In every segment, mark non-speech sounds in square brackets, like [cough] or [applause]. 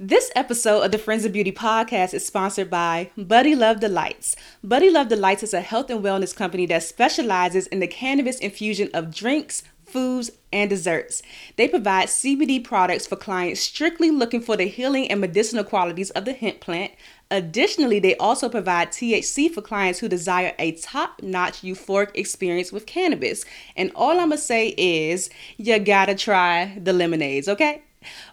This episode of the Friends of Beauty podcast is sponsored by Buddy Love Delights. Buddy Love Delights is a health and wellness company that specializes in the cannabis infusion of drinks, foods, and desserts. They provide CBD products for clients strictly looking for the healing and medicinal qualities of the hemp plant. Additionally, they also provide THC for clients who desire a top notch euphoric experience with cannabis. And all I'm gonna say is, you gotta try the lemonades, okay?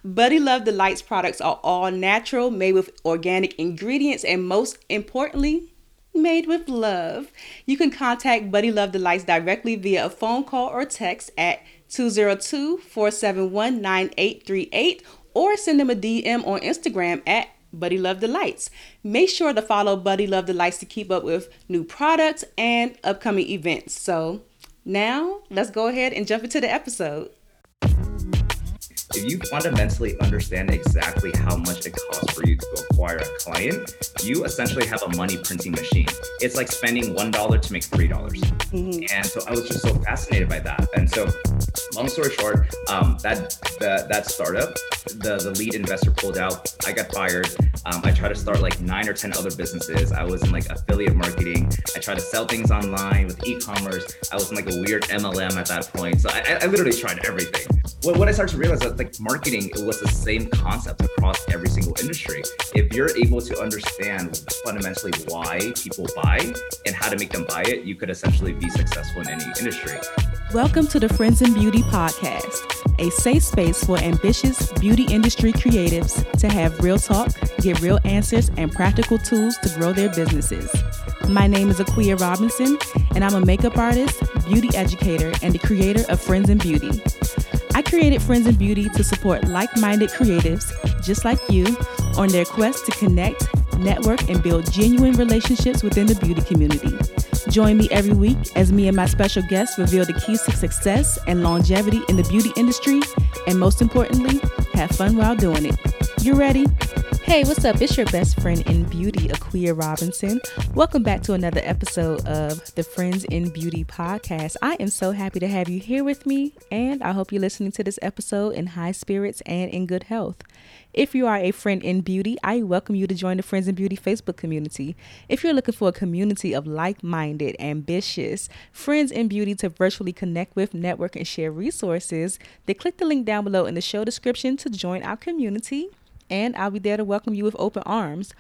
Buddy Love Delights products are all natural, made with organic ingredients, and most importantly, made with love. You can contact Buddy Love Delights directly via a phone call or text at 202 471 9838 or send them a DM on Instagram at Buddy Love Delights. Make sure to follow Buddy Love Delights to keep up with new products and upcoming events. So now let's go ahead and jump into the episode if you fundamentally understand exactly how much it costs for you to acquire a client, you essentially have a money printing machine. It's like spending one dollar to make three dollars. Mm-hmm. And so I was just so fascinated by that. And so, long story short, um, that the, that startup, the the lead investor pulled out. I got fired. Um, I tried to start like nine or ten other businesses. I was in like affiliate marketing. I tried to sell things online with e-commerce. I was in like a weird MLM at that point. So I, I literally tried everything. What, what I started to realize that like marketing it was the same concept across every single industry. If you're able to understand fundamentally why people buy and how to make them buy it, you could essentially be successful in any industry. Welcome to the Friends in Beauty podcast, a safe space for ambitious beauty industry creatives to have real talk, get real answers, and practical tools to grow their businesses. My name is Aquia Robinson, and I'm a makeup artist, beauty educator, and the creator of Friends in Beauty. I created Friends in Beauty to support like minded creatives just like you on their quest to connect, network, and build genuine relationships within the beauty community. Join me every week as me and my special guests reveal the keys to success and longevity in the beauty industry, and most importantly, have fun while doing it. You ready? Hey, what's up? It's your best friend in beauty, Aquia Robinson. Welcome back to another episode of the Friends in Beauty podcast. I am so happy to have you here with me, and I hope you're listening to this episode in high spirits and in good health. If you are a friend in beauty, I welcome you to join the Friends in Beauty Facebook community. If you're looking for a community of like minded, ambitious friends in beauty to virtually connect with, network, and share resources, then click the link down below in the show description to join our community and I'll be there to welcome you with open arms.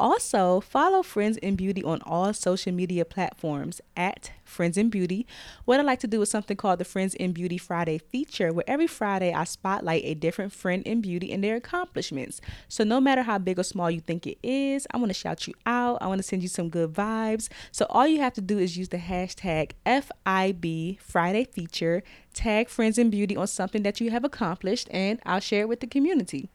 Also, follow Friends in Beauty on all social media platforms at Friends in Beauty. What I like to do is something called the Friends in Beauty Friday feature, where every Friday I spotlight a different friend in beauty and their accomplishments. So, no matter how big or small you think it is, I want to shout you out. I want to send you some good vibes. So, all you have to do is use the hashtag FIB Friday feature, tag Friends in Beauty on something that you have accomplished, and I'll share it with the community.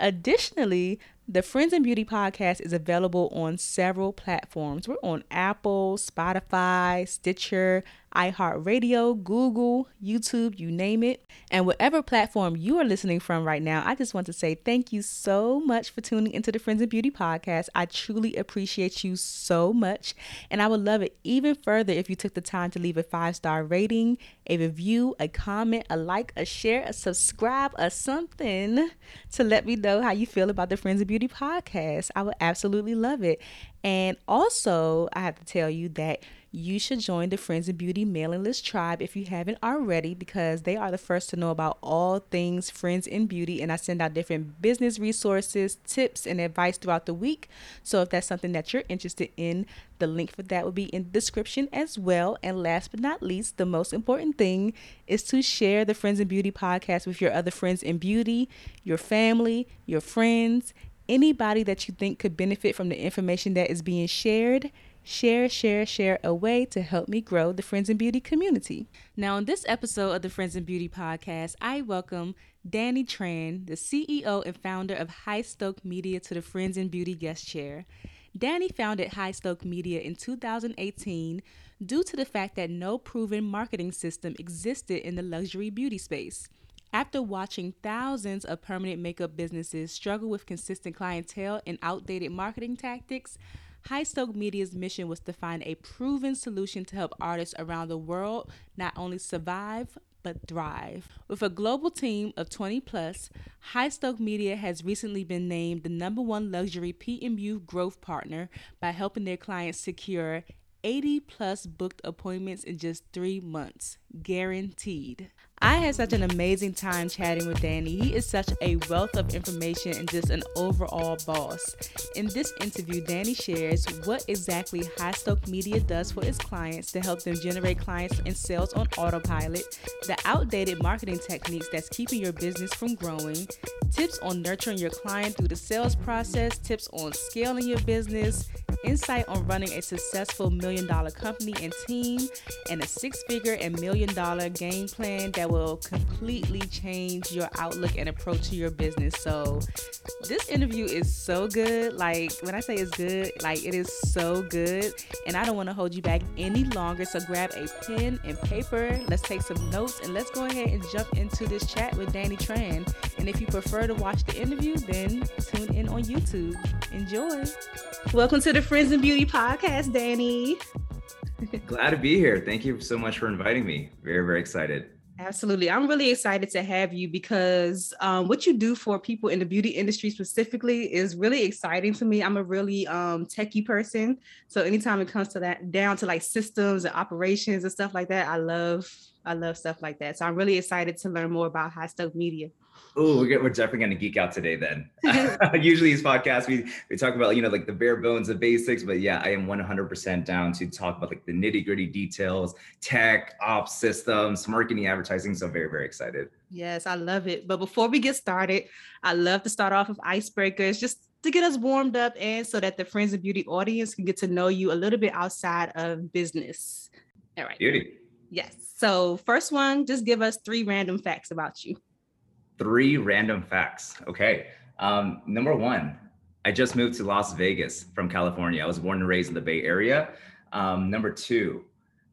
Additionally, the Friends in Beauty podcast is available on several platforms. We're on Apple, Spotify, Stitcher, iHeartRadio, Google, YouTube, you name it. And whatever platform you are listening from right now, I just want to say thank you so much for tuning into the Friends in Beauty podcast. I truly appreciate you so much. And I would love it even further if you took the time to leave a five star rating, a review, a comment, a like, a share, a subscribe, or something to let me know how you feel about the Friends in Beauty podcast. I would absolutely love it. And also, I have to tell you that you should join the Friends in Beauty mailing list tribe if you haven't already, because they are the first to know about all things Friends in Beauty. And I send out different business resources, tips, and advice throughout the week. So if that's something that you're interested in, the link for that will be in the description as well. And last but not least, the most important thing is to share the Friends in Beauty podcast with your other friends in beauty, your family, your friends, anybody that you think could benefit from the information that is being shared share, share, share a way to help me grow the Friends in Beauty community. Now, in this episode of the Friends in Beauty podcast, I welcome Danny Tran, the CEO and founder of Highstoke Media, to the Friends in Beauty guest chair. Danny founded Highstoke Media in 2018 due to the fact that no proven marketing system existed in the luxury beauty space. After watching thousands of permanent makeup businesses struggle with consistent clientele and outdated marketing tactics, Highstoke Media's mission was to find a proven solution to help artists around the world not only survive, but thrive. With a global team of 20 plus, Highstoke Media has recently been named the number one luxury PMU growth partner by helping their clients secure 80 plus booked appointments in just three months, guaranteed. I had such an amazing time chatting with Danny. He is such a wealth of information and just an overall boss. In this interview, Danny shares what exactly Highstoke Media does for its clients to help them generate clients and sales on autopilot, the outdated marketing techniques that's keeping your business from growing, tips on nurturing your client through the sales process, tips on scaling your business, insight on running a successful million dollar company and team, and a six figure and million dollar game plan that will completely change your outlook and approach to your business. So, this interview is so good. Like, when I say it's good, like, it is so good. And I don't want to hold you back any longer. So, grab a pen and paper. Let's take some notes and let's go ahead and jump into this chat with Danny Tran. And if you prefer to watch the interview, then tune in on YouTube. Enjoy. Welcome to the Friends in Beauty podcast, Danny. Glad to be here. Thank you so much for inviting me. Very, very excited. Absolutely. I'm really excited to have you because um, what you do for people in the beauty industry specifically is really exciting to me. I'm a really um, techie person. So anytime it comes to that down to like systems and operations and stuff like that, I love I love stuff like that. So I'm really excited to learn more about Highstoke Media. Oh, we're, we're definitely going to geek out today then. [laughs] [laughs] Usually these podcasts, we, we talk about, you know, like the bare bones of basics, but yeah, I am 100% down to talk about like the nitty gritty details, tech, ops, systems, marketing, advertising. So very, very excited. Yes, I love it. But before we get started, I love to start off with icebreakers just to get us warmed up and so that the Friends of Beauty audience can get to know you a little bit outside of business. All right. Beauty. Yes. So, first one, just give us three random facts about you three random facts. Okay. Um, number one, I just moved to Las Vegas from California. I was born and raised in the Bay Area. Um, number two,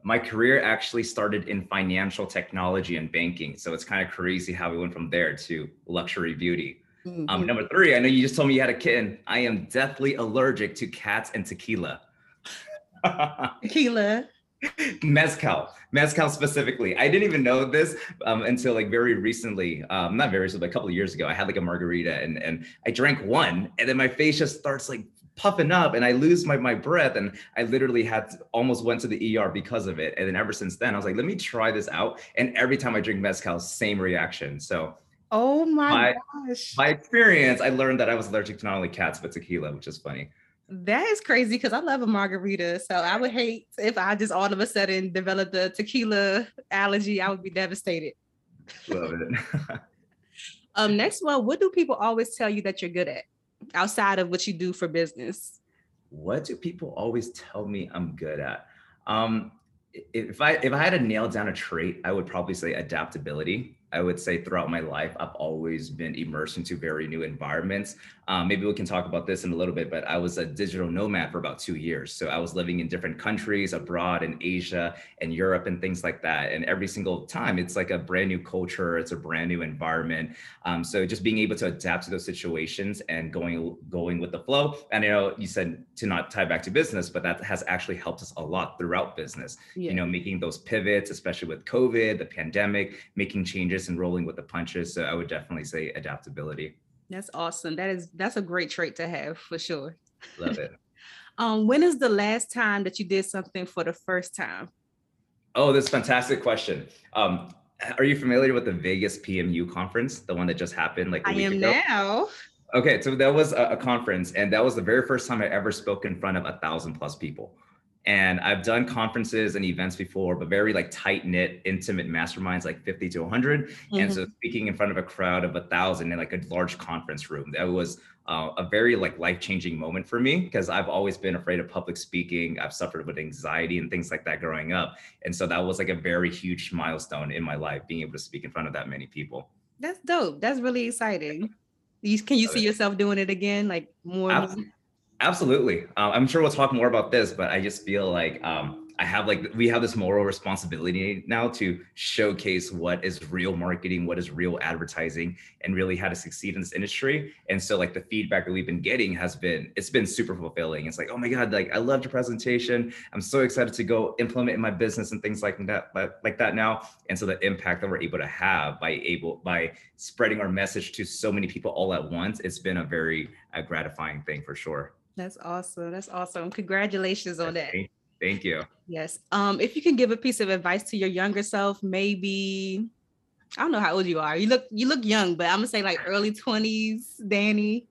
my career actually started in financial technology and banking. So it's kind of crazy how we went from there to luxury beauty. Um, mm-hmm. Um, number three, I know you just told me you had a kitten. I am deathly allergic to cats and tequila. [laughs] tequila mezcal. Mezcal specifically. I didn't even know this um, until like very recently um, not very recently but a couple of years ago i had like a margarita and and i drank one and then my face just starts like puffing up and i lose my, my breath and i literally had to, almost went to the er because of it and then ever since then i was like let me try this out and every time i drink mezcal same reaction. So oh my, my gosh. my experience i learned that i was allergic to not only cats but tequila which is funny that is crazy because I love a margarita. So I would hate if I just all of a sudden developed a tequila allergy. I would be devastated. Love it. [laughs] um, next one, what do people always tell you that you're good at outside of what you do for business? What do people always tell me I'm good at? Um, if I if I had to nail down a trait, I would probably say adaptability. I would say throughout my life, I've always been immersed into very new environments. Um, maybe we can talk about this in a little bit, but I was a digital nomad for about two years. So I was living in different countries abroad in Asia and Europe and things like that. And every single time, it's like a brand new culture, it's a brand new environment. Um, so just being able to adapt to those situations and going going with the flow. And you know, you said to not tie back to business, but that has actually helped us a lot throughout business. Yeah. You know, making those pivots, especially with COVID, the pandemic, making changes and rolling with the punches. So I would definitely say adaptability. That's awesome. That is that's a great trait to have for sure. Love it. [laughs] um, when is the last time that you did something for the first time? Oh, this fantastic question. Um, are you familiar with the Vegas PMU conference, the one that just happened like a I week am ago? now. Okay, so that was a, a conference, and that was the very first time I ever spoke in front of a thousand plus people and I've done conferences and events before, but very like tight knit, intimate masterminds, like 50 to 100. Mm-hmm. And so speaking in front of a crowd of a thousand in like a large conference room, that was uh, a very like life changing moment for me because I've always been afraid of public speaking. I've suffered with anxiety and things like that growing up. And so that was like a very huge milestone in my life, being able to speak in front of that many people. That's dope. That's really exciting. You, can you see yourself doing it again, like more? Absolutely. Absolutely. Uh, I'm sure we'll talk more about this, but I just feel like um, I have like we have this moral responsibility now to showcase what is real marketing, what is real advertising, and really how to succeed in this industry. And so like the feedback that we've been getting has been it's been super fulfilling. It's like, oh my God, like I loved your presentation. I'm so excited to go implement in my business and things like that, like that now. And so the impact that we're able to have by able by spreading our message to so many people all at once, it's been a very uh, gratifying thing for sure. That's awesome. That's awesome. Congratulations on that. Thank you. Yes. Um, if you can give a piece of advice to your younger self, maybe I don't know how old you are. You look you look young, but I'm gonna say like early 20s, Danny.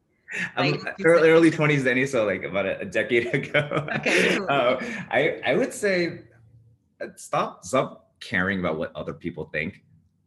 Like, early, early 20s, Danny. So like about a, a decade [laughs] ago. Okay. Cool. uh, I I would say uh, stop stop caring about what other people think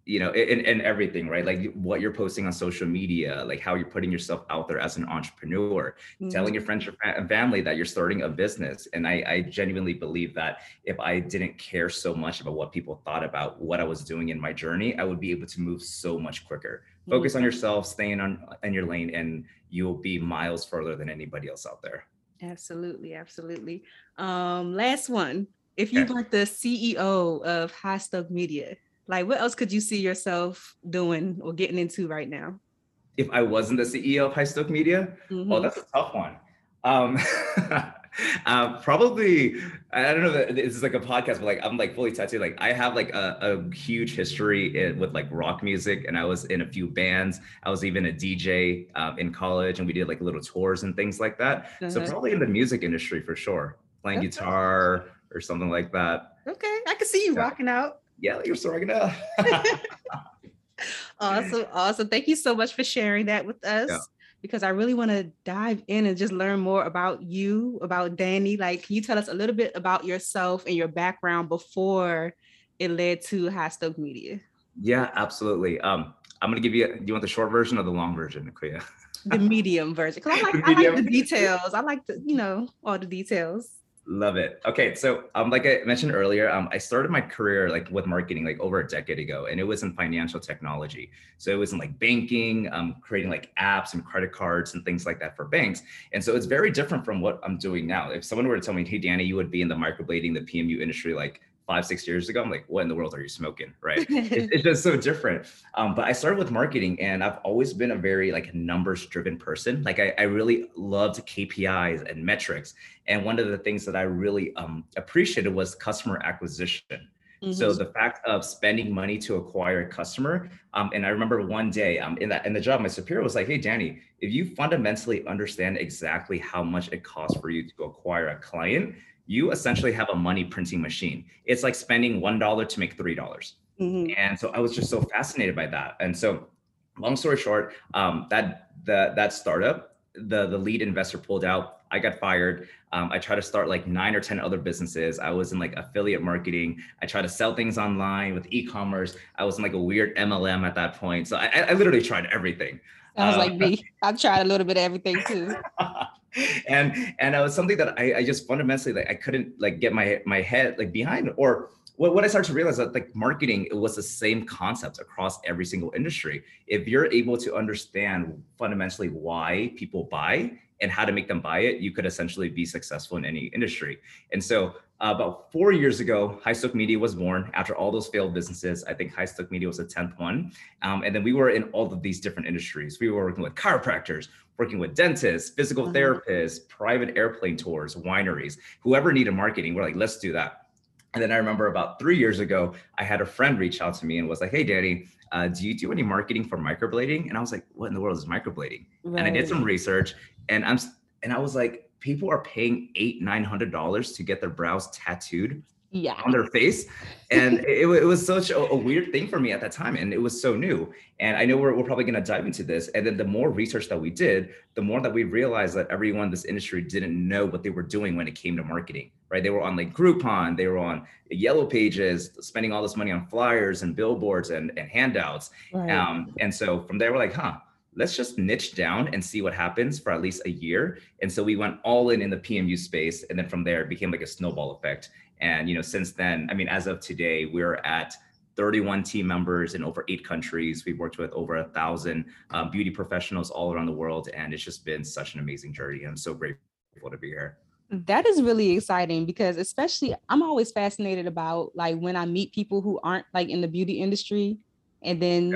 you know, in, in everything, right? Like what you're posting on social media, like how you're putting yourself out there as an entrepreneur, mm-hmm. telling your friends and family that you're starting a business. And I, I genuinely believe that if I didn't care so much about what people thought about what I was doing in my journey, I would be able to move so much quicker. Mm-hmm. Focus on yourself, staying on in your lane, and you'll be miles further than anybody else out there. Absolutely, absolutely. Um, last one. If you okay. the CEO of Highstoke Media, like, what else could you see yourself doing or getting into right now? If I wasn't the CEO of Highstoke Media, mm-hmm. oh, that's a tough one. Um, [laughs] uh, probably, I don't know that this is like a podcast, but like I'm like fully tattooed. Like I have like a, a huge history in, with like rock music, and I was in a few bands. I was even a DJ um, in college, and we did like little tours and things like that. Uh-huh. So probably in the music industry for sure, playing okay. guitar or something like that. Okay, I can see you yeah. rocking out yeah, you're sorry out. [laughs] awesome, awesome. Thank you so much for sharing that with us. Yeah. Because I really want to dive in and just learn more about you, about Danny. Like, can you tell us a little bit about yourself and your background before it led to Highstoke Media? Yeah, absolutely. Um, I'm gonna give you. Do you want the short version or the long version, Akuya? the medium version, because I like [laughs] I like the details. I like the you know all the details. Love it. Okay, so um, like I mentioned earlier, um, I started my career like with marketing like over a decade ago, and it was in financial technology. So it was in like banking, um, creating like apps and credit cards and things like that for banks. And so it's very different from what I'm doing now. If someone were to tell me, "Hey, Danny, you would be in the microblading, the PMU industry like five, six years ago, I'm like, what in the world are you smoking? Right. [laughs] it's, it's, just so different. Um, but I started with marketing and I've always been a very like numbers driven person. Like I, I really loved KPIs and metrics. And one of the things that I really um, appreciated was customer acquisition. Mm-hmm. So the fact of spending money to acquire a customer, um, and I remember one day um, in that in the job, my superior was like, "Hey, Danny, if you fundamentally understand exactly how much it costs for you to acquire a client, you essentially have a money printing machine. It's like spending $1 to make 3. dollars mm hmm And so I was just so fascinated by that. And so long story short, um, that, the, that startup, the, the lead investor pulled out. I got fired. Um, I tried to start like nine or 10 other businesses. I was in like affiliate marketing. I tried to sell things online with e-commerce. I was in like a weird MLM at that point. So I, I literally tried everything. I was uh, like me. [laughs] I've tried a little bit of everything too. [laughs] and and it was something that I, I just fundamentally like I couldn't like get my my head like behind or what, what I started to realize that like marketing it was the same concept across every single industry. If you're able to understand fundamentally why people buy and how to make them buy it, you could essentially be successful in any industry. And so uh, about four years ago, Highstoke Media was born after all those failed businesses. I think Highstoke Media was the 10th one. Um, and then we were in all of these different industries. We were working with chiropractors, working with dentists, physical uh-huh. therapists, private airplane tours, wineries, whoever needed marketing. We're like, let's do that. And then I remember about three years ago, I had a friend reach out to me and was like, hey, Danny, uh, do you do any marketing for microblading? And I was like, what in the world is microblading? Right. And I did some research and I'm and I was like, people are paying eight, nine hundred dollars to get their brows tattooed yeah. on their face. And [laughs] it, it was such a, a, weird thing for me at that time. And it was so new. And I know we're, we're probably going to dive into this. And then the more research that we did, the more that we realized that everyone in this industry didn't know what they were doing when it came to marketing, right? They were on like Groupon, they were on yellow pages, spending all this money on flyers and billboards and, and handouts. Right. Um, and so from there, we're like, huh, let's just niche down and see what happens for at least a year. And so we went all in in the PMU space. And then from there, it became like a snowball effect. And you know, since then, I mean, as of today, we're at 31 team members in over eight countries. We've worked with over a thousand um, beauty professionals all around the world, and it's just been such an amazing journey. I'm so grateful to be here. That is really exciting because especially I'm always fascinated about like when I meet people who aren't like in the beauty industry and then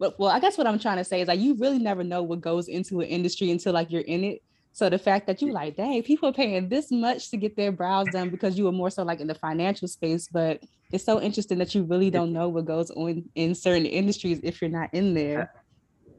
but well I guess what I'm trying to say is like you really never know what goes into an industry until like you're in it. So the fact that you like, dang, people are paying this much to get their brows done because you were more so like in the financial space, but it's so interesting that you really don't know what goes on in certain industries if you're not in there.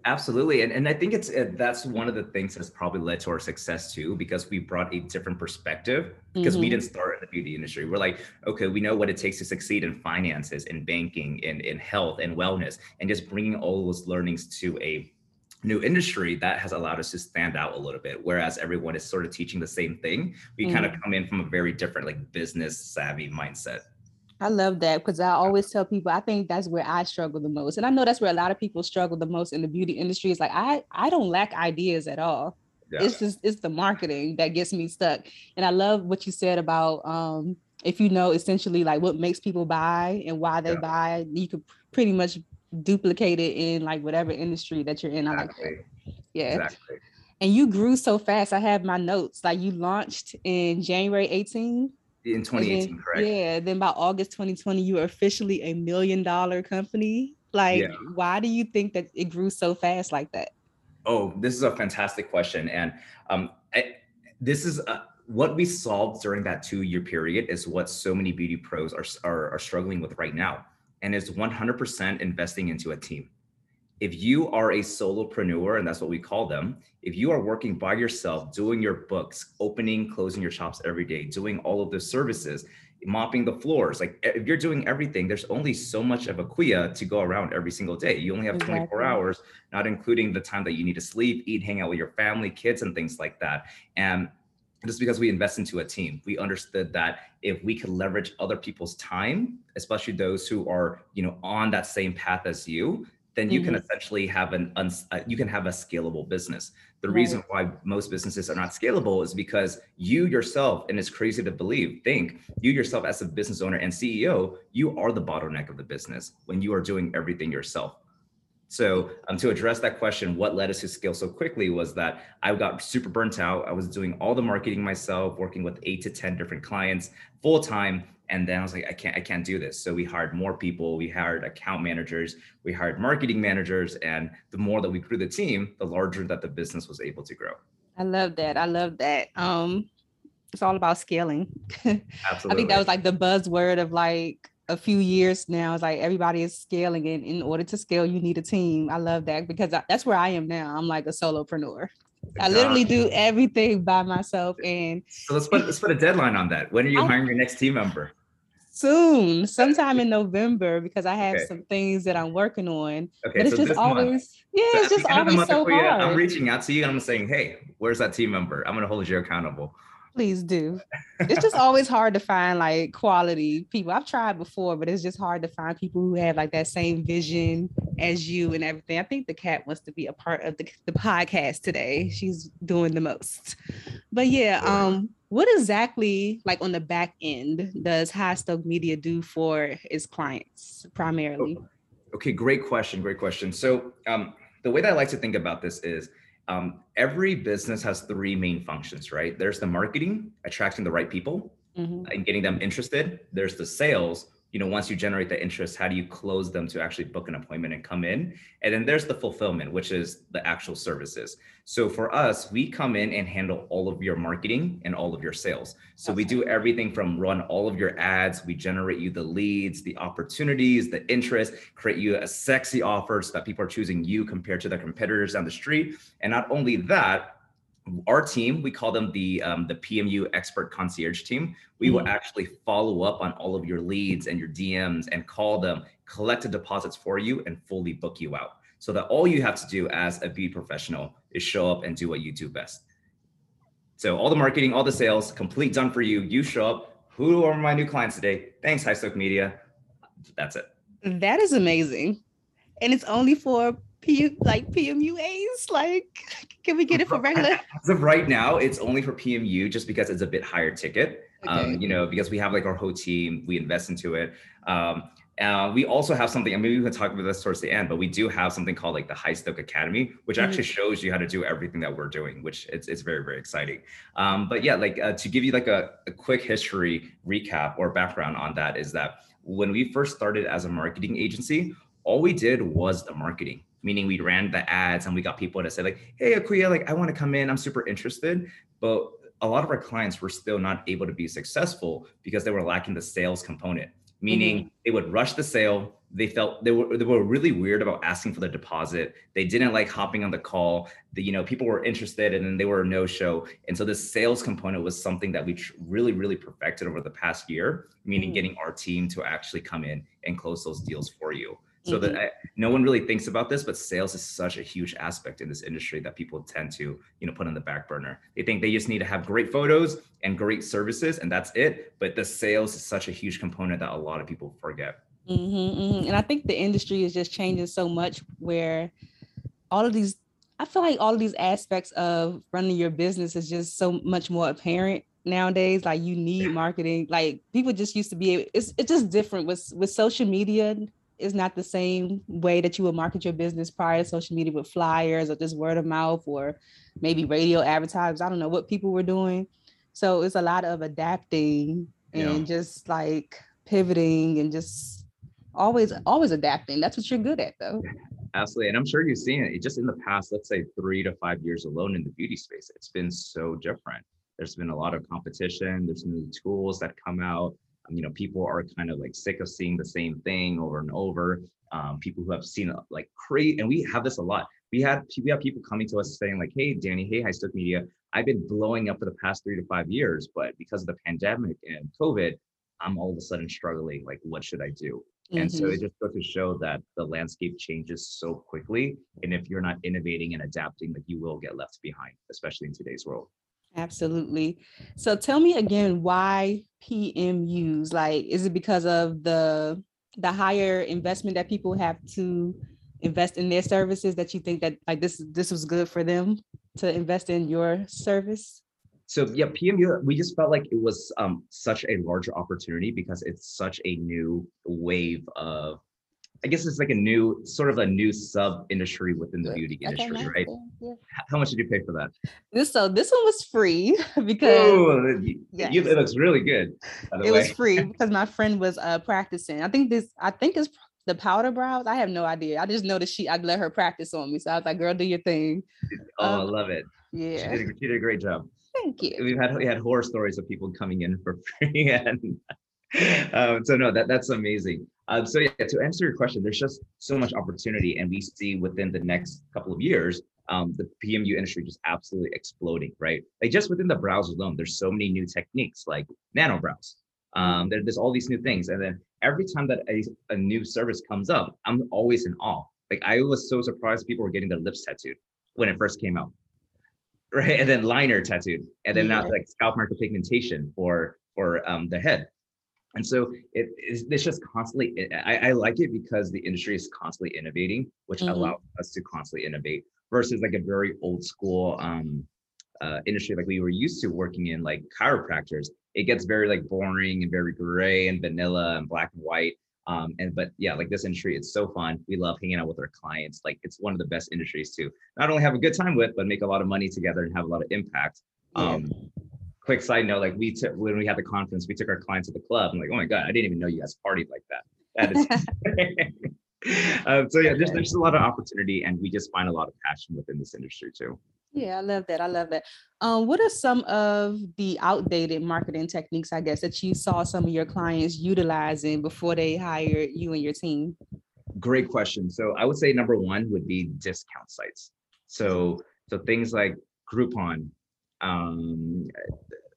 Absolutely, and and I think it's uh, that's one of the things that's probably led to our success too, because we brought a different perspective. Because mm-hmm. we didn't start in the beauty industry, we're like, okay, we know what it takes to succeed in finances, in banking, in in health and wellness, and just bringing all those learnings to a new industry that has allowed us to stand out a little bit whereas everyone is sort of teaching the same thing we mm. kind of come in from a very different like business savvy mindset I love that because I always tell people I think that's where I struggle the most. And I know that's where a lot of people struggle the most in the beauty industry. Is like I I don't lack ideas at all. Yeah. It's just it's the marketing that gets me stuck. And I love what you said about um if you know essentially like what makes people buy and why they yeah. buy, you could pretty much duplicate it in like whatever industry that you're in. Exactly. I like that. Yeah. Exactly. And you grew so fast. I have my notes. Like you launched in January 18 in 2018, then, correct? Yeah. Then by August 2020, you were officially a million dollar company. Like, yeah. why do you think that it grew so fast like that? Oh, this is a fantastic question. And um, I, this is uh, what we solved during that two year period is what so many beauty pros are, are, are struggling with right now. And is 100% investing into a team if you are a solopreneur, and that's what we call them, if you are working by yourself, doing your books, opening, closing your shops every day, doing all of the services, mopping the floors, like if you're doing everything, there's only so much of a kuya to go around every single day. You only have exactly. 24 hours, not including the time that you need to sleep, eat, hang out with your family, kids, and things like that. And just because we invest into a team we understood that if we could leverage other people's time especially those who are you know on that same path as you then you mm-hmm. can essentially have an uns- uh, you can have a scalable business. The right. reason why most businesses are not scalable is because you yourself, and it's crazy to believe, think you yourself as a business owner and CEO, you are the bottleneck of the business when you are doing everything yourself. So um, to address that question, what led us to scale so quickly was that I got super burnt out. I was doing all the marketing myself, working with eight to 10 different clients full time and then i was like i can't i can't do this so we hired more people we hired account managers we hired marketing managers and the more that we grew the team the larger that the business was able to grow i love that i love that um it's all about scaling Absolutely. [laughs] i think that was like the buzzword of like a few years now it's like everybody is scaling and in order to scale you need a team i love that because I, that's where i am now i'm like a solopreneur I literally do everything by myself. And so let's put let's put a deadline on that. When are you hiring your next team member? soon, sometime in November, because I have okay. some things that I'm working on. Okay, but it's so just always, month. yeah, so it's just always so hard. I'm reaching out to you and I'm saying, hey, where's that team member? I'm gonna hold you accountable. Please do. It's just always hard to find like quality people. I've tried before, but it's just hard to find people who have like that same vision as you and everything. I think the cat wants to be a part of the, the podcast today. She's doing the most. But yeah, um, what exactly like on the back end does Highstoke Media do for its clients primarily? Okay, great question. Great question. So um, the way that I like to think about this is um, every business has three main functions, right? There's the marketing, attracting the right people mm-hmm. and getting them interested. There's the sales, you know, once you generate the interest, how do you close them to actually book an appointment and come in? And then there's the fulfillment, which is the actual services. So for us, we come in and handle all of your marketing and all of your sales. So we do everything from run all of your ads, we generate you the leads, the opportunities, the interest, create you a sexy offer so that people are choosing you compared to their competitors down the street. And not only that, our team, we call them the um, the PMU expert concierge team. We mm-hmm. will actually follow up on all of your leads and your DMs and call them, collect the deposits for you, and fully book you out. So that all you have to do as a B professional is show up and do what you do best. So all the marketing, all the sales, complete done for you. You show up. Who are my new clients today? Thanks, Highstoke Media. That's it. That is amazing, and it's only for P like PMUAs? Like, can we get it for regular? As of right now, it's only for PMU just because it's a bit higher ticket. Okay. Um, you know, because we have like our whole team, we invest into it. Um, Uh, we also have something, I mean, we can talk about this towards the end, but we do have something called like the Highstoke Academy, which actually mm-hmm. shows you how to do everything that we're doing, which it's, it's very, very exciting. Um, but yeah, like uh, to give you like a, a quick history recap or background on that is that when we first started as a marketing agency, all we did was the marketing meaning we ran the ads and we got people to say like hey akuya like i want to come in i'm super interested. But a lot of our clients were still not able to be successful because they were lacking the sales component. Meaning mm-hmm. they would rush the sale. They felt they were they were really weird about asking for the deposit. They didn't like hopping on the call. The, you know people were interested and then they were a no show and so the sales component was something that we tr- really really perfected over the past year meaning mm-hmm. getting our team to actually come in and close those deals for you so mm-hmm. that I, no one really thinks about this but sales is such a huge aspect in this industry that people tend to you know put on the back burner. They think they just need to have great photos and great services and that's it. But the sales is such a huge component that a lot of people forget. Mm-hmm, mm-hmm. and i think the industry is just changing so much where all of these i feel like all of these aspects of running your business is just so much more apparent nowadays. Like you need marketing. Like people just used to be it's, it's just different with with social media is not the same way that you would market your business prior to social media with flyers or just word of mouth or maybe radio advertisements. I don't know what people were doing. So it's a lot of adapting and yeah. just like pivoting and just always always adapting. That's what you're good at though. Absolutely. And I'm sure you've seen it just in the past, let's say three to five years alone in the beauty space. It's been so different. There's been a lot of competition. There's new tools that come out you know people are kind of like sick of seeing the same thing over and over um, people who have seen like crazy and we have this a lot we had we have people coming to us saying like hey danny hey highstoke media i've been blowing up for the past three to five years but because of the pandemic and covid i'm all of a sudden struggling like what should i do mm-hmm. and so it mm-hmm. just goes to show that the landscape changes so quickly and if you're not innovating and adapting like you will get left behind especially in today's world Absolutely. So tell me again why PMUs? Like, is it because of the the higher investment that people have to invest in their services that you think that like this this was good for them to invest in your service? So yeah, PMU, we just felt like it was um, such a large opportunity because it's such a new wave of I guess it's like a new sort of a new sub industry within the beauty industry, okay, right? Yeah. How much did you pay for that? This so this one was free [laughs] because Ooh, yes. you, it looks really good. It way. was free [laughs] because my friend was uh practicing. I think this I think it's the powder brows. I have no idea. I just know that she I'd let her practice on me. So I was like, girl, do your thing. Oh, um, I love it. Yeah. She did, a, she did a great job. Thank you. We've had we had horror stories of people coming in for [laughs] free and um, so no, that that's amazing. Um, so yeah, to answer your question, there's just so much opportunity, and we see within the next couple of years, um, the PMU industry just absolutely exploding, right? Like just within the brows alone, there's so many new techniques like nano brows. Um, there, there's all these new things, and then every time that a, a new service comes up, I'm always in awe. Like I was so surprised people were getting their lips tattooed when it first came out, [laughs] right? And then liner tattooed, and then yeah. now like scalp micropigmentation for for um, the head and so it, it's, just constantly, I, I, like it because the industry is constantly innovating, which mm-hmm. allows us to constantly innovate versus like a very old school um, uh, industry like we were used to working in, like chiropractors. It gets very like boring and very gray and vanilla and black and white. Um, and but yeah, like this industry, it's so fun. We love hanging out with our clients. Like it's one of the best industries to not only have a good time with, but make a lot of money together and have a lot of impact. Um, quick side note, like we took when we had the conference, we took our clients to the club. I'm like, oh my god, I didn't even know you guys partied like that. That is. [laughs] um, so yeah, there's there's a lot of opportunity, and we just find a lot of passion within this industry too. Yeah, I love that. I love that. Um, what are some of the outdated marketing techniques, I guess, that you saw some of your clients utilizing before they hired you and your team? Great question. So I would say number one would be discount sites. So so things like Groupon, um,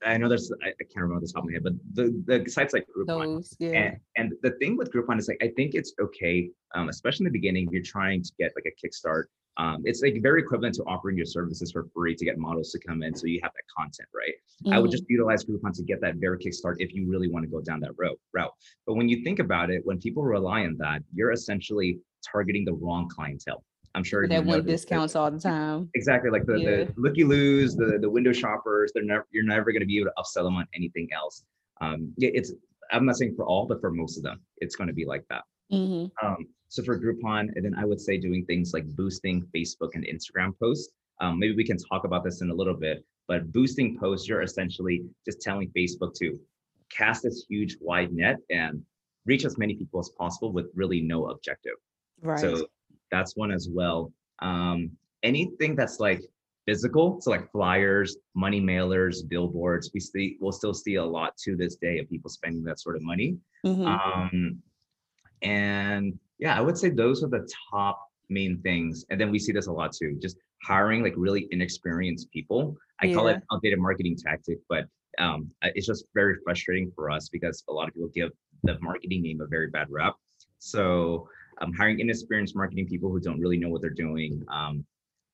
I know there's I, I, can't remember the top of my head, but the the sites like Groupon. Those, yeah. And, and the thing with Groupon is like I think it's okay, um, especially in the beginning if you're trying to get like a kickstart. Um, it's like very equivalent to offering your services for free to get models to come in, so you have that content, right? Mm-hmm. I would just mm-hmm. utilize Groupon to get that very kickstart if you really want to go down that road route. But when you think about it, when people rely on that, you're essentially targeting the wrong clientele. I'm sure that one discounts all the time. Exactly, like the, yeah. the looky loos, the the window shoppers. They're never you're never going to be able to upsell them on anything else. Um, it's I'm not saying for all, but for most of them, it's going to be like that. Mm-hmm. Um, so for Groupon, and then I would say doing things like boosting Facebook and Instagram posts. Um, maybe we can talk about this in a little bit, but boosting posts, you're essentially just telling Facebook to cast this huge wide net and reach as many people as possible with really no objective. Right. So that's one as well. Um, anything that's like physical, so like flyers, money mailers, billboards, we see we'll still see a lot to this day of people spending that sort of money. Mhm. Um, and yeah, I would say those are the top main things. And then we see this a lot too, just hiring like really inexperienced people. I call Yeah. it outdated marketing tactic, but um, it's just very frustrating for us because a lot of people give the marketing name a very bad rap. So um, hiring inexperienced marketing people who don't really know what they're doing. Um,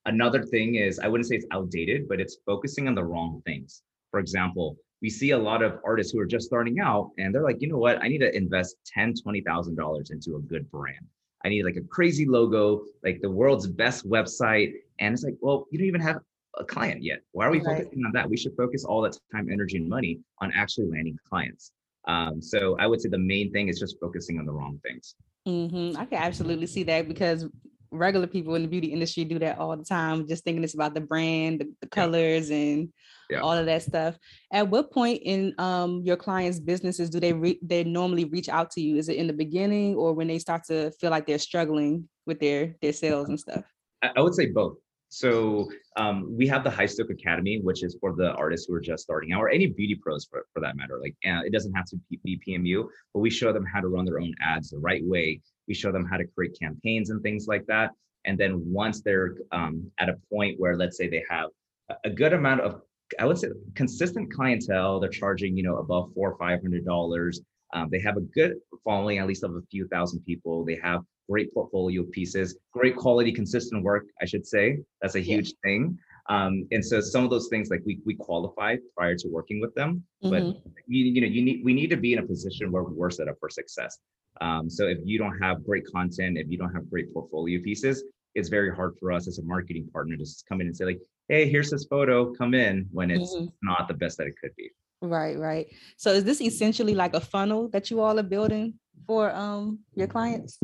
another thing is, I wouldn't say it's outdated, but it's focusing on the wrong things. For example, we see a lot of artists who are just starting out and they're like, you know what, I need to invest ten, twenty thousand dollars into a good brand. I need like a crazy logo, like the world's best website. And it's like, well, you don't even have a client yet. Why are we Right. focusing on that? We should focus all that time, energy, and money on actually landing clients. Um, so I would say the main thing is just focusing on the wrong things. Hmm I can absolutely see that because regular people in the beauty industry do that all the time, just thinking it's about the brand, the, the colors, and Yeah. all of that stuff. At what point in um, your clients' businesses do they re- they normally reach out to you? Is it in the beginning or when they start to feel like they're struggling with their their sales and stuff? I, I would say both. So um, we have the Highstoke Academy, which is for the artists who are just starting out, or any beauty pros for, for that matter. Like uh, it doesn't have to be, PMU, but we show them how to run their own ads the right way. We show them how to create campaigns and things like that. And then once they're um, at a point where, let's say, they have a- a good amount of, I would say, consistent clientele, they're charging, you know, above four or five hundred dollars. Um, they have a good following, at least of a few thousand people. They have great portfolio pieces, great quality, consistent work, I should say. That's a Yeah. huge thing. Um, and so some of those things like we we qualify prior to working with them, but Mhm. you, you know you need we need to be in a position where we're set up for success. Um, so if you don't have great content, if you don't have great portfolio pieces, it's very hard for us as a marketing partner to just come in and say like, hey, here's this photo, come in when it's Mhm. not the best that it could be. Right, right. So is this essentially like a funnel that you all are building for um your clients?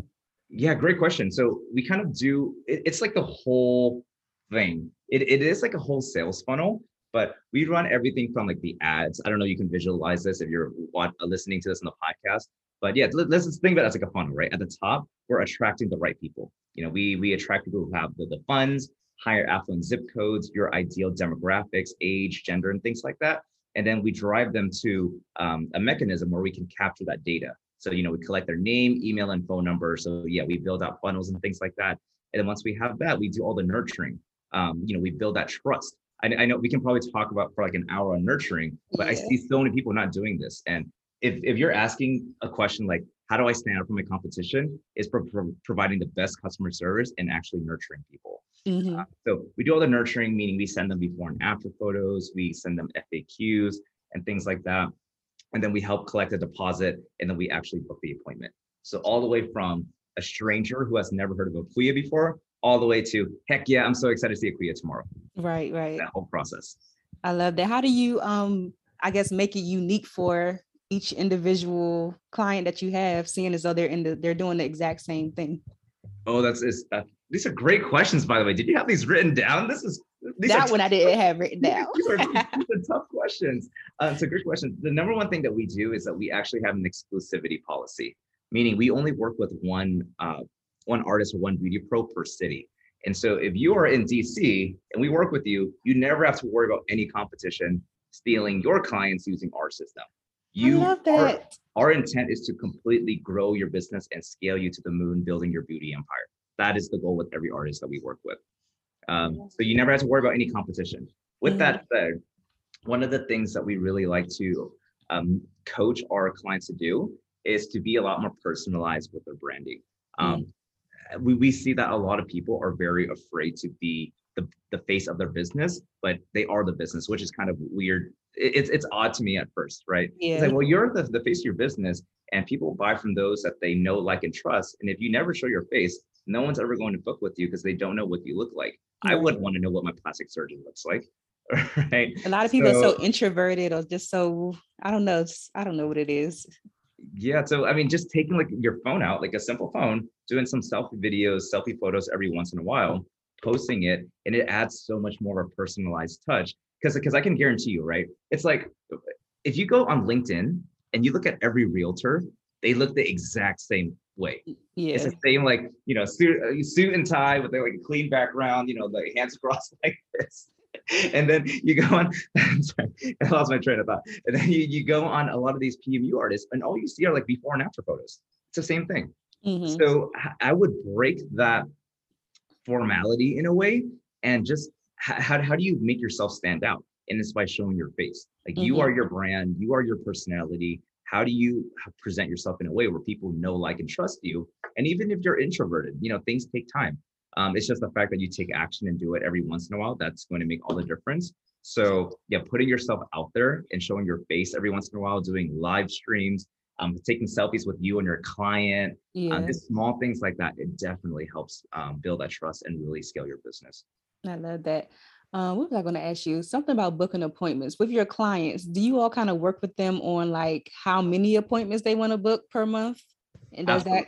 Yeah, great question. So we kind of do it, it's like the whole thing. It, it is like a whole sales funnel, but we run everything from like the ads. I don't know, you can visualize this if you're listening to this in the podcast. But yeah, let- let's think about it as like a funnel, right? At the top, we're attracting the right people. You know, we we attract people who have the, the funds, higher affluent zip codes, your ideal demographics, age, gender, and things like that. And then we drive them to um, a mechanism where we can capture that data. So, you know, we collect their name, email, and phone number. So, yeah, we build out funnels and things like that. And then once we have that, we do all the nurturing. Um, you know, we build that trust. I, I know we can probably talk about for like an hour on nurturing, but I see so many people not doing this. And if, if you're asking a question like, how do I stand out from my competition? Is pro- pro- providing the best customer service and actually nurturing people. Mhm. Uh, so we do all the nurturing, meaning we send them before and after photos, we send them FAQs and things like that. And then we help collect a deposit and then we actually book the appointment. So all the way from a stranger who has never heard of Akuya before, all the way to heck yeah, I'm so excited to see Akuya tomorrow. Right, right. That whole process. I love that. How do you um I guess make it unique for each individual client that you have, seeing as though they're in the they're doing the exact same thing? Oh, that's is uh, these are great questions, by the way. Did you have these written down? This is these that one I didn't have written down. these, are, these [laughs] are tough questions. Uh, so great question. The number one thing that we do is that we actually have an exclusivity policy, meaning we only work with one uh, one artist or one beauty pro per city. And so if you are in DC and we work with you, you never have to worry about any competition stealing your clients using our system. You I love that. our intent is to completely grow your business and scale you to the moon, building your beauty empire. That is the goal with every artist that we work with. Um, so you never have to worry about any competition. With that said, one of the things that we really like to um, coach our clients to do is to be a lot more personalized with their branding. Um, we, we see that a lot of people are very afraid to be the, the face of their business, but they are the business, which is kind of weird. It- It's, it's odd to me at first, right? It's like, well, you're the, the face of your business and people buy from those that they know, like, and trust. And if you never show your face, no one's ever going to book with you because they don't know what you look like. I wouldn't want to know what my plastic surgeon looks like. [laughs] right. A lot of people are So- so introverted or just so I don't know. I don't know what it is. Yeah. So, I mean, just taking like your phone out, like a simple phone, doing some selfie videos, selfie photos every once in a while, posting it, and it adds so much more of a personalized touch. Because, because I can guarantee you, right? It's like if you go on LinkedIn and you look at every realtor, they look the exact same way. Yeah. It's the same, like, you know, suit, uh, suit and tie with like a clean background, you know, the hands crossed [laughs] like this. and then you go on, [laughs] sorry, I lost my train of thought. And then you, you go on a lot of these PMU artists, and all you see are like before and after photos. It's the same thing. Mhm. So I would break that formality in a way and just how, how do you make yourself stand out? And it's by showing your face. Like you Mhm. are your brand, you are your personality. How do you present yourself in a way where people know, like, and trust you? And even if you're introverted, you know, things take time. Um, it's just the fact that you take action and do it every once in a while that's going to make all the difference. So yeah, putting yourself out there and showing your face every once in a while, doing live streams, um, taking selfies with you and your client, yeah. um, just small things like that, it definitely helps um, build that trust and really scale your business. I love that. Uh, what was I going to ask you? Something about booking appointments with your clients. Do you all kind of work with them on like how many appointments they want to book per month? And does that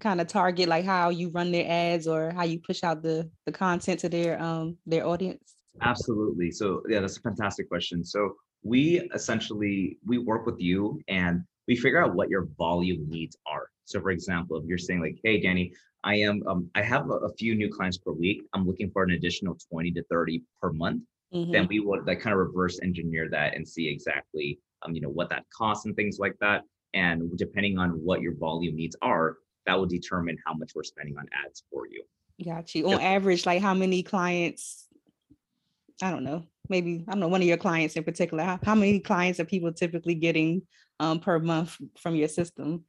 kind of target like how you run their ads or how you push out the the content to their um their audience? Absolutely. So yeah, that's a fantastic question. So we essentially we work with you and we figure out what your volume needs are. So for example, if you're saying like, hey Danny, I am um, I have a, a few new clients per week. I'm looking for an additional 20 to 30 per month. then Mhm. we would like kind of reverse engineer that and see exactly um, you know what that costs and things like that and depending on what your volume needs are that will determine how much we're spending on ads for you Got you. On average, like how many clients? I don't know. Maybe I don't know one of your clients in particular. How, how many clients are people typically getting um per month from your system?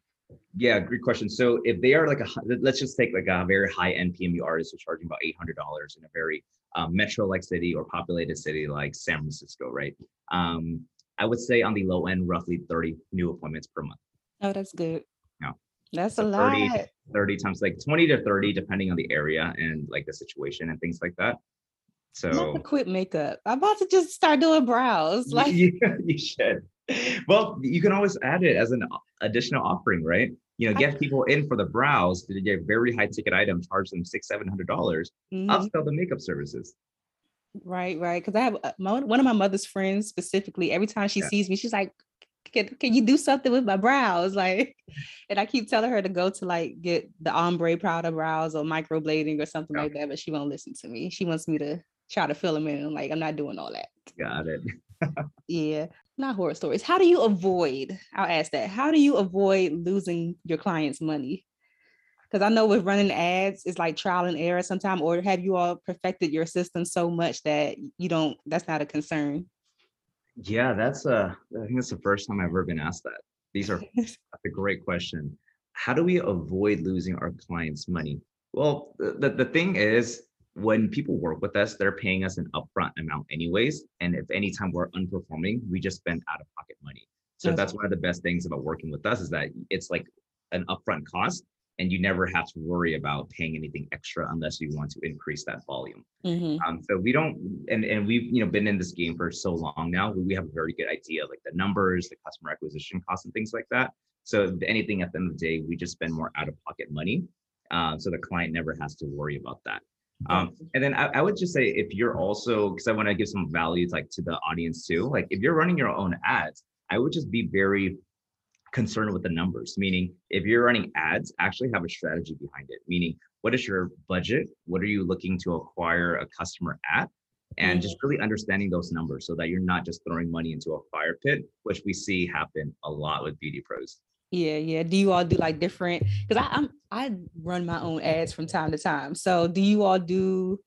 Yeah great question so if they are like a let's just take like a very high end pmu artist who's charging about $800 in a very um, metro like city or populated city like san francisco right um, i would say on the low end roughly 30 new appointments per month Oh, that's good. Yeah. That's a 30 lot. 30 times like 20 to 30 depending on the area and like the situation and things like that so quit makeup. I'm about to just start doing brows. Like, yeah, [laughs] you should. [laughs] Well, you can always add it as an additional offering, right? You know, get people in for the brows to get very high ticket item, charge them six, seven hundred dollars, mhm, upsell the makeup services. right, right. Because I have uh, my, one of my mother's friends specifically. Every time she Yeah. sees me, she's like, "Can can you do something with my brows?" [laughs] Like, and I keep telling her to go to like get the ombre powder brows or microblading or something Yeah. like that, but she won't listen to me. She wants me to try to fill them in. I'm like, I'm not doing all that. Got it. [laughs] Yeah, not horror stories. How do you avoid? I'll ask that. How do you avoid losing your clients' money? Because I know with running ads, it's like trial and error sometimes. Or have you all perfected your system so much that you don't? That's not a concern. Yeah, that's a. I think that's the first time I've ever been asked that. These are [laughs] that's a great question. How do we avoid losing our clients' money? Well, the, the, the thing is, when people work with us, they're paying us an upfront amount anyways. And if anytime we're unperforming, we just spend out of pocket money. So Okay. that's one of the best things about working with us is that it's like an upfront cost and you never have to worry about paying anything extra unless you want to increase that volume. Mhm. Um, so we don't, and and we've you know been in this game for so long now. We we have a very good idea like the numbers, the customer acquisition costs, and things like that. So anything at the end of the day, we just spend more out of pocket money, uh, so the client never has to worry about that. Um, and then I, I would just say if you're also because I want to give some value like to the audience too. Like if you're running your own ads, I would just be very concerned with the numbers. Meaning, if you're running ads, actually have a strategy behind it. Meaning, what is your budget? What are you looking to acquire a customer at? And just really understanding those numbers so that you're not just throwing money into a fire pit, which we see happen a lot with beauty pros. Yeah, yeah. Do you all do like different? Because I I'm I run my own ads from time to time. So do you all do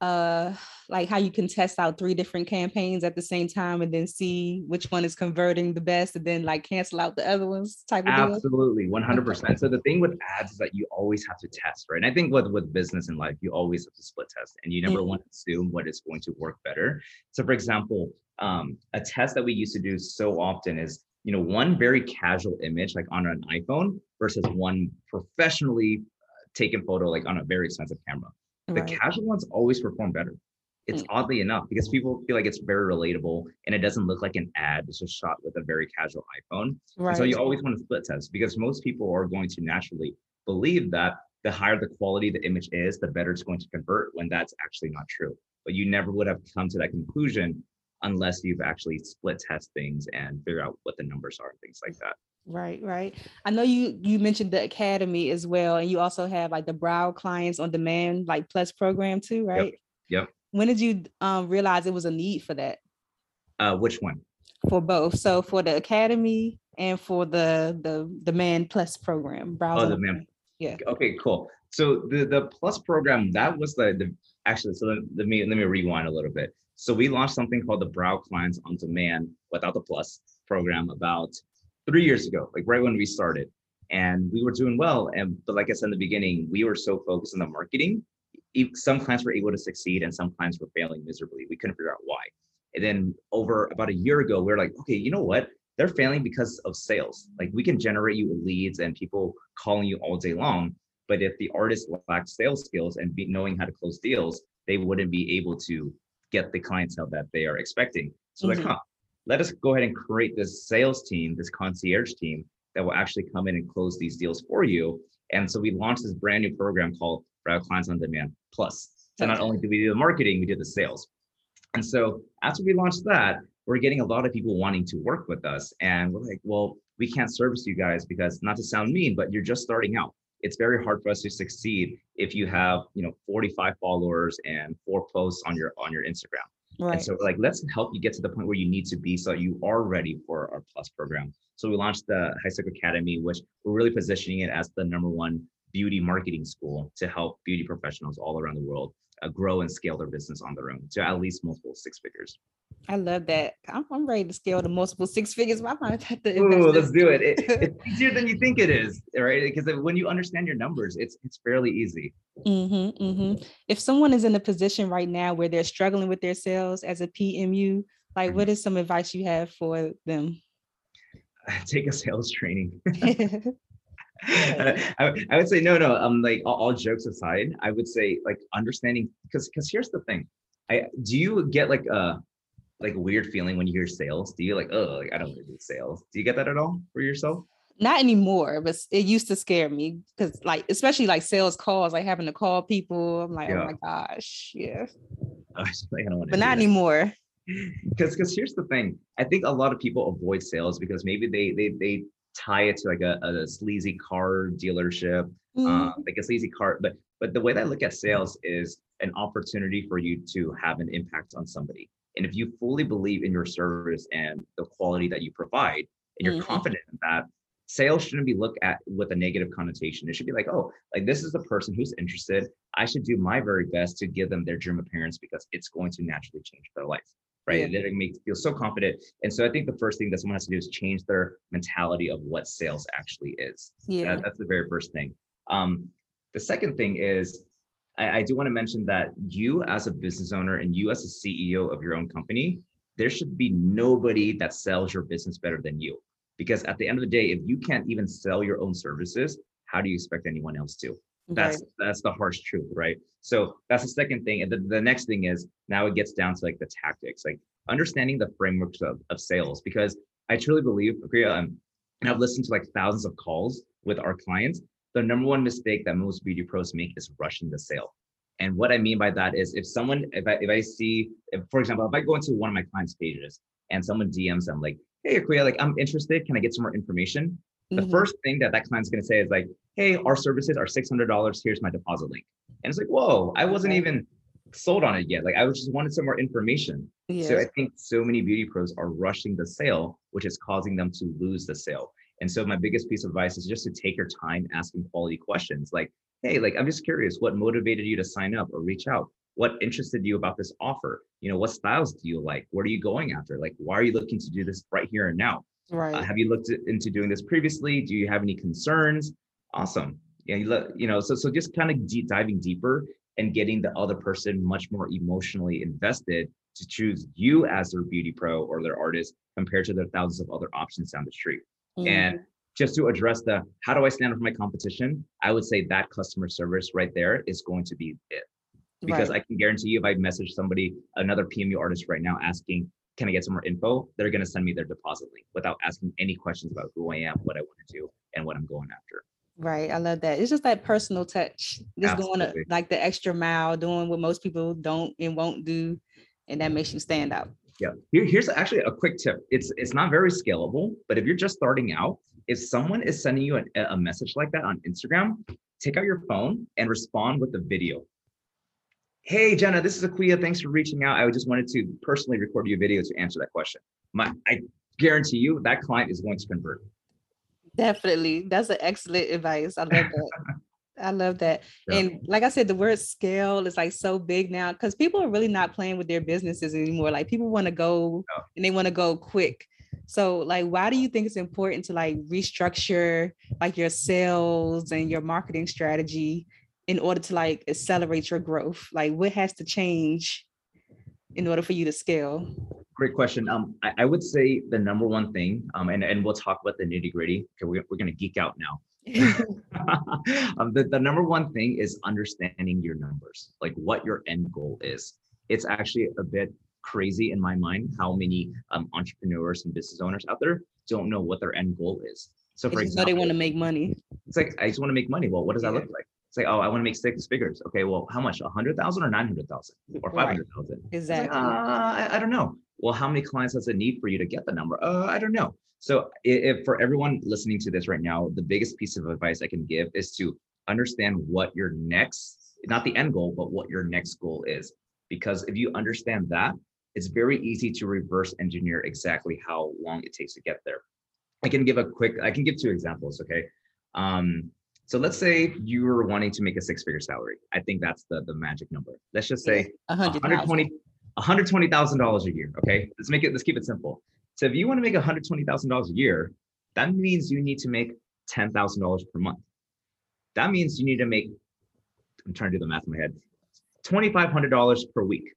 uh like how you can test out three different campaigns at the same time and then see which one is converting the best and then like cancel out the other ones type of deal? Absolutely, 100%. So the thing with ads is that you always have to test, right? And I think with with business and life, you always have to split test, and you never Mhm. want to assume what is going to work better. So, for example, um, a test that we used to do so often is, you know, one very casual image like on an iPhone versus one professionally uh, taken photo like on a very expensive camera. The casual ones always perform better. it's mm. oddly enough because people feel like it's very relatable and it doesn't look like an ad. It's just shot with a very casual iPhone. Right. So you always want to split test because most people are going to naturally believe that the higher the quality the image is, the better it's going to convert when that's actually not true. But you never would have come to that conclusion unless you've actually split test things and figure out what the numbers are and things like that. Right, right. I know you you mentioned the academy as well, and you also have like the Brow Clients on Demand like Plus program too, right? Yep. yep. When did you um, realize it was a need for that? Uh, which one? For both. So for the academy and for the the Demand Plus program. Brow. Oh, the Demand. Yeah. Okay, cool. So the the Plus program that was the the actually. So let me let me rewind a little bit. So we launched something called the Brow Clients on Demand without the Plus program about three years ago, like right when we started. And we were doing well. And but like I said in the beginning, we were so focused on the marketing. Some clients were able to succeed and some clients were failing miserably. We couldn't figure out why. And then over about a year ago, we are like, okay, you know what? They're failing because of sales. Like we can generate you leads and people calling you all day long. But if the artist lacks sales skills and knowing how to close deals, they wouldn't be able to get the clientele that they are expecting. So mm-hmm. like, huh, let us go ahead and create this sales team, this concierge team that will actually come in and close these deals for you. And so we launched this brand new program called Brow Clients on Demand Plus. So not only do we do the marketing, we do the sales. And so after we launched that, we're getting a lot of people wanting to work with us. And we're like, well, we can't service you guys because not to sound mean, but you're just starting out. It's very hard for us to succeed if you have, you know, 45 followers and four posts on your on your Instagram. Right. And so like, let's help you get to the point where you need to be so you are ready for our plus program. So we launched the Highstoke Academy, which we're really positioning it as the number one beauty marketing school to help beauty professionals all around the world uh, grow and scale their business on their own to at least multiple six figures. I love that. I'm, I'm ready to scale to multiple six figures. I might have to Ooh, let's do it. it. [laughs] It's easier than you think it is, right? Because when you understand your numbers, it's it's fairly easy. Mm-hmm, mm-hmm. If someone is in a position right now where they're struggling with their sales as a PMU, like mm-hmm. what is some advice you have for them? [laughs] Take a sales training. [laughs] [laughs] I, I, would say no, no. Um, like all, all, jokes aside, I would say like understanding because because here's the thing. I do you get like a like a weird feeling when you hear sales? Do you like oh like I don't want to do sales? Do you get that at all for yourself? Not anymore, but it used to scare me because like especially like sales calls, like having to call people. I'm like, oh yeah. oh my gosh, yeah. [laughs] I don't want. But not that. anymore [laughs] because because here's the thing i think a lot of people avoid sales because maybe they they they tie it to like a, a sleazy car dealership, mm. uh, like a sleazy car. But but the way that I look at sales is an opportunity for you to have an impact on somebody. And if you fully believe in your service and the quality that you provide, and you're mm-hmm. confident in that, sales shouldn't be looked at with a negative connotation. It should be like, oh, like this is the person who's interested. I should do my very best to give them their dream appearance because it's going to naturally change their life right? Yeah. It makes feel so confident. And so I think the first thing that someone has to do is change their mentality of what sales actually is. Yeah. That, that's the very first thing. Um, the second thing is I, I do want to mention that you as a business owner and you as a CEO of your own company, there should be nobody that sells your business better than you. Because at the end of the day, if you can't even sell your own services, how do you expect anyone else to? That's right. that's the harsh truth, right? So that's the second thing. And the, the next thing is now it gets down to like the tactics, like understanding the frameworks of, of sales, because I truly believe, um, and I've listened to like thousands of calls with our clients. The number one mistake that most beauty pros make is rushing the sale. And what I mean by that is if someone, if I, if I see, if, for example, if I go into one of my clients' pages and someone DMs them like, hey, Akuya, like I'm interested, can I get some more information? The mm-hmm. first thing that that client's going to say is like, hey, our services are $600. Here's my deposit link. And it's like, whoa, I wasn't even sold on it yet. Like I was just wanted some more information. Yes. So I think so many beauty pros are rushing the sale, which is causing them to lose the sale. And so my biggest piece of advice is just to take your time asking quality questions like, hey, like I'm just curious, what motivated you to sign up or reach out? What interested you about this offer? You know, what styles do you like? What are you going after? Like, why are you looking to do this right here and now? Right. Uh, have you looked into doing this previously? Do you have any concerns? Awesome. Yeah, you, you know, so so just kind of deep diving deeper and getting the other person much more emotionally invested to choose you as their beauty pro or their artist compared to the thousands of other options down the street. Mm. And just to address the how do I stand up for my competition, I would say that customer service right there is going to be it. because right. I can guarantee you if I message somebody, another PMU artist right now asking, can I get some more info? They're going to send me their deposit link without asking any questions about who I am, what I want to do, and what I'm going after. Right. I love that. It's just that personal touch, just Absolutely. going to, like the extra mile, doing what most people don't and won't do. And that makes you stand out. Yeah. Here, here's actually a quick tip. It's it's not very scalable, but if you're just starting out, if someone is sending you a, a message like that on Instagram, take out your phone and respond with a video. Hey Jenna, this is Aquia. Thanks for reaching out. I just wanted to personally record you a video to answer that question. My, I guarantee you that client is going to convert. Definitely. That's an excellent advice. I love that. [laughs] I love that. Yeah. And like I said, the word scale is like so big now because people are really not playing with their businesses anymore. Like people want to go and they want to go quick. So like why do you think it's important to like restructure like your sales and your marketing strategy in order to like accelerate your growth? Like what has to change in order for you to scale? Great question. Um, I, I would say the number one thing, um, and, and we'll talk about the nitty gritty. Okay, we're, we're gonna geek out now. [laughs] [laughs] um, the, the number one thing is understanding your numbers, like what your end goal is. It's actually a bit crazy in my mind how many um, entrepreneurs and business owners out there don't know what their end goal is. So for example, they want to make money. It's like I just want to make money. Well, what does yeah. that look like? It's like, oh, I want to make six figures. Okay, well, how much? A hundred thousand or nine hundred thousand or five hundred thousand? Right. Exactly. Like, uh, I, I, don't know. Well, how many clients does it need for you to get the number? Uh, I don't know. So, if for everyone listening to this right now, the biggest piece of advice I can give is to understand what your next, not the end goal, but what your next goal is. Because if you understand that, it's very easy to reverse engineer exactly how long it takes to get there. I can give a quick, I can give two examples. Okay. Um, so let's say you were wanting to make a six figure salary. I think that's the, the magic number. Let's just say 120 $120,000 a year. Okay. Let's make it, let's keep it simple. So if you want to make $120,000 a year, that means you need to make $10,000 per month. That means you need to make, I'm trying to do the math in my head, $2,500 per week.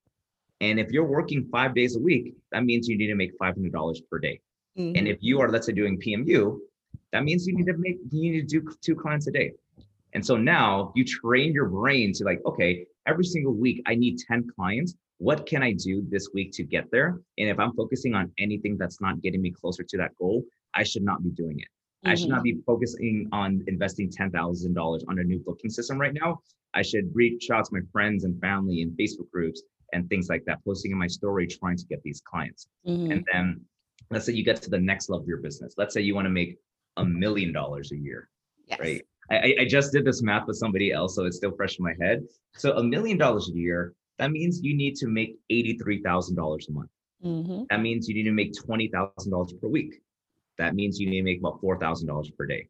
And if you're working five days a week, that means you need to make $500 per day. Mm-hmm. And if you are, let's say, doing PMU, that means you need to make you need to do two clients a day. And so now you train your brain to like, okay, every single week I need 10 clients. What can I do this week to get there? And if I'm focusing on anything that's not getting me closer to that goal, I should not be doing it. Mm-hmm. I should not be mm-hmm. focusing on investing $10,000 on a new booking system right now. I should reach out to my friends and family in Facebook groups and things like that, posting in my story, trying to get these clients. Mm-hmm. And then let's say you get to the next level of your business. Let's say you want to make a million dollars a year, yes. right? I, I just did this math with somebody else, so it's still fresh in my head. So a million dollars a year, that means you need to make $83,000 a month. Mm-hmm. That means you need to make $20,000 per week. That means you need to make about $4,000 per day.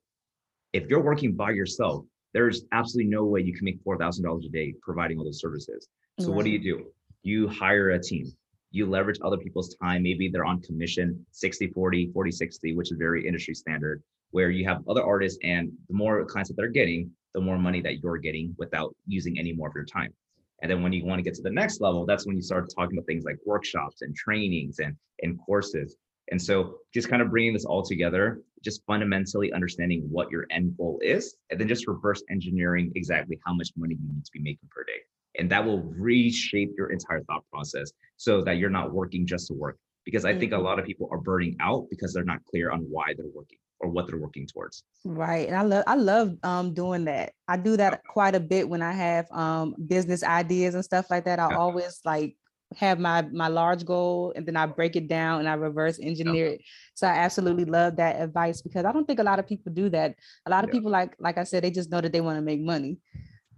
If you're working by yourself, there's absolutely no way you can make $4,000 a day providing all those services. So right. what do you do? You hire a team you leverage other people's time. Maybe they're on commission 60, 40, 40, 60, which is very industry standard, where you have other artists and the more clients that they're getting, the more money that you're getting without using any more of your time. And then when you want to get to the next level, that's when you start talking about things like workshops and trainings and, and courses. And so just kind of bringing this all together, just fundamentally understanding what your end goal is, and then just reverse engineering exactly how much money you need to be making per day and that will reshape your entire thought process so that you're not working just to work because i think a mm-hmm. lot of people are burning out because they're not clear on why they're working or what they're working towards right and i love i love um doing that i do that quite a bit when i have um business ideas and stuff like that i yeah. always like have my my large goal and then I break it down and I reverse engineer it. So I absolutely love that advice because I don't think a lot of people do that. A lot of yeah. people like like I said they just know that they want to make money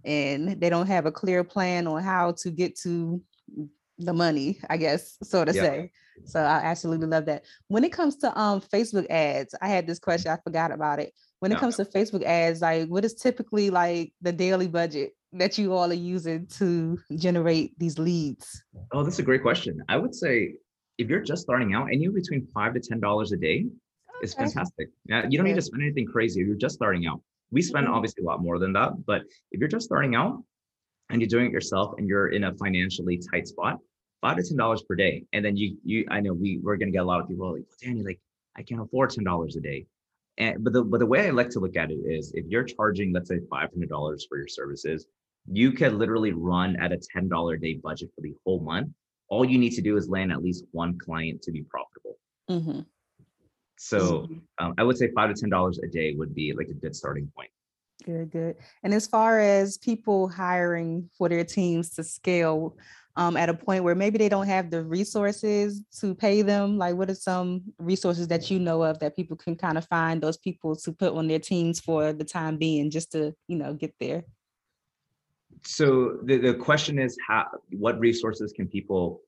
and they don't have a clear plan on how to get to the money, I guess, so to yeah. say. So I absolutely love that. When it comes to um Facebook ads, I had this question, I forgot about it. When it comes to Facebook ads, like what is typically like the daily budget that you all are using to generate these leads? Oh, that's a great question. I would say if you're just starting out, anywhere between five to ten dollars a day okay. is fantastic. Yeah, you don't need to spend anything crazy. If you're just starting out. We spend mm-hmm. obviously a lot more than that, but if you're just starting out and you're doing it yourself and you're in a financially tight spot, five to ten dollars per day, and then you you I know we we're gonna get a lot of people like, well, Danny, like I can't afford ten dollars a day. And but the but the way I like to look at it is if you're charging, let's say five hundred dollars for your services, you could literally run at a $10 a day budget for the whole month. All you need to do is land at least one client to be profitable. Mm-hmm. So mm-hmm. um, I would say five to ten dollars a day would be like a good starting point. Good, good. And as far as people hiring for their teams to scale, um, at a point where maybe they don't have the resources to pay them? Like, what are some resources that you know of that people can kind of find those people to put on their teams for the time being, just to you know get there? So the, the question is, how what resources can people,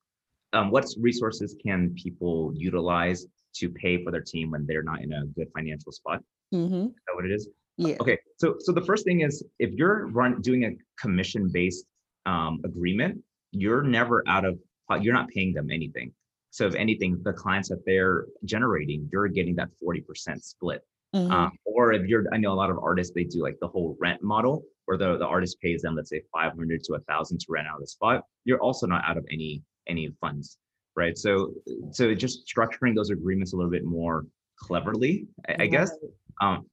um, what resources can people utilize to pay for their team when they're not in a good financial spot? Mm-hmm. Is that what it is? Yeah. Okay. So so the first thing is if you're run doing a commission based um, agreement, you're never out of you're not paying them anything. So if anything the clients that they're generating you're getting that 40% split. Mm-hmm. um, or if you're i know a lot of artists they do like the whole rent model where the, the artist pays them let's say 500 to a 1000 to rent out the spot you're also not out of any any funds right? So so just structuring those agreements a little bit more cleverly i, I guess. Um,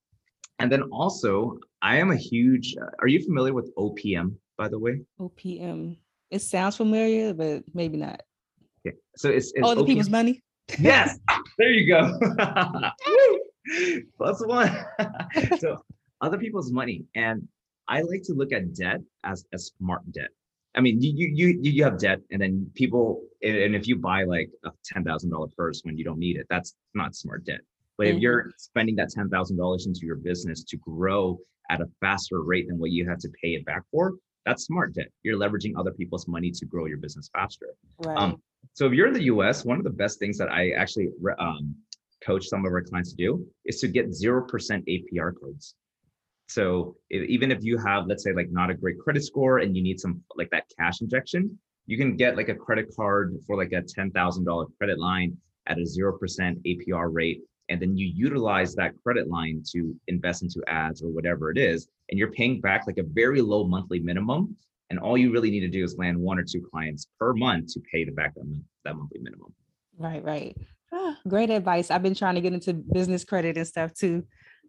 and then also i am a huge are you familiar with opm by the way? Opm it sounds familiar, but maybe not. Yeah. So it's, it's all the people's money. Yes. [laughs] there you go. Plus one. [laughs] so other people's money. And I like to look at debt as a smart debt. I mean, you you you you have debt, and then people, and if you buy like a ten thousand dollar purse when you don't need it, that's not smart debt. But mm-hmm. if you're spending that ten thousand dollars into your business to grow at a faster rate than what you have to pay it back for, that's smart debt. You're leveraging other people's money to grow your business faster. Right. Um, so if you're in the US, one of the best things that I actually um, coach some of our clients to do is to get 0% APR codes. So if, even if you have, let's say like not a great credit score and you need some like that cash injection, you can get like a credit card for like a $10,000 credit line at a 0% APR rate and then you utilize that credit line to invest into ads or whatever it is and you're paying back like a very low monthly minimum and all you really need to do is land one or two clients per month to pay the back that, that monthly minimum. Right right. Ah, great advice. I've been trying to get into business credit and stuff too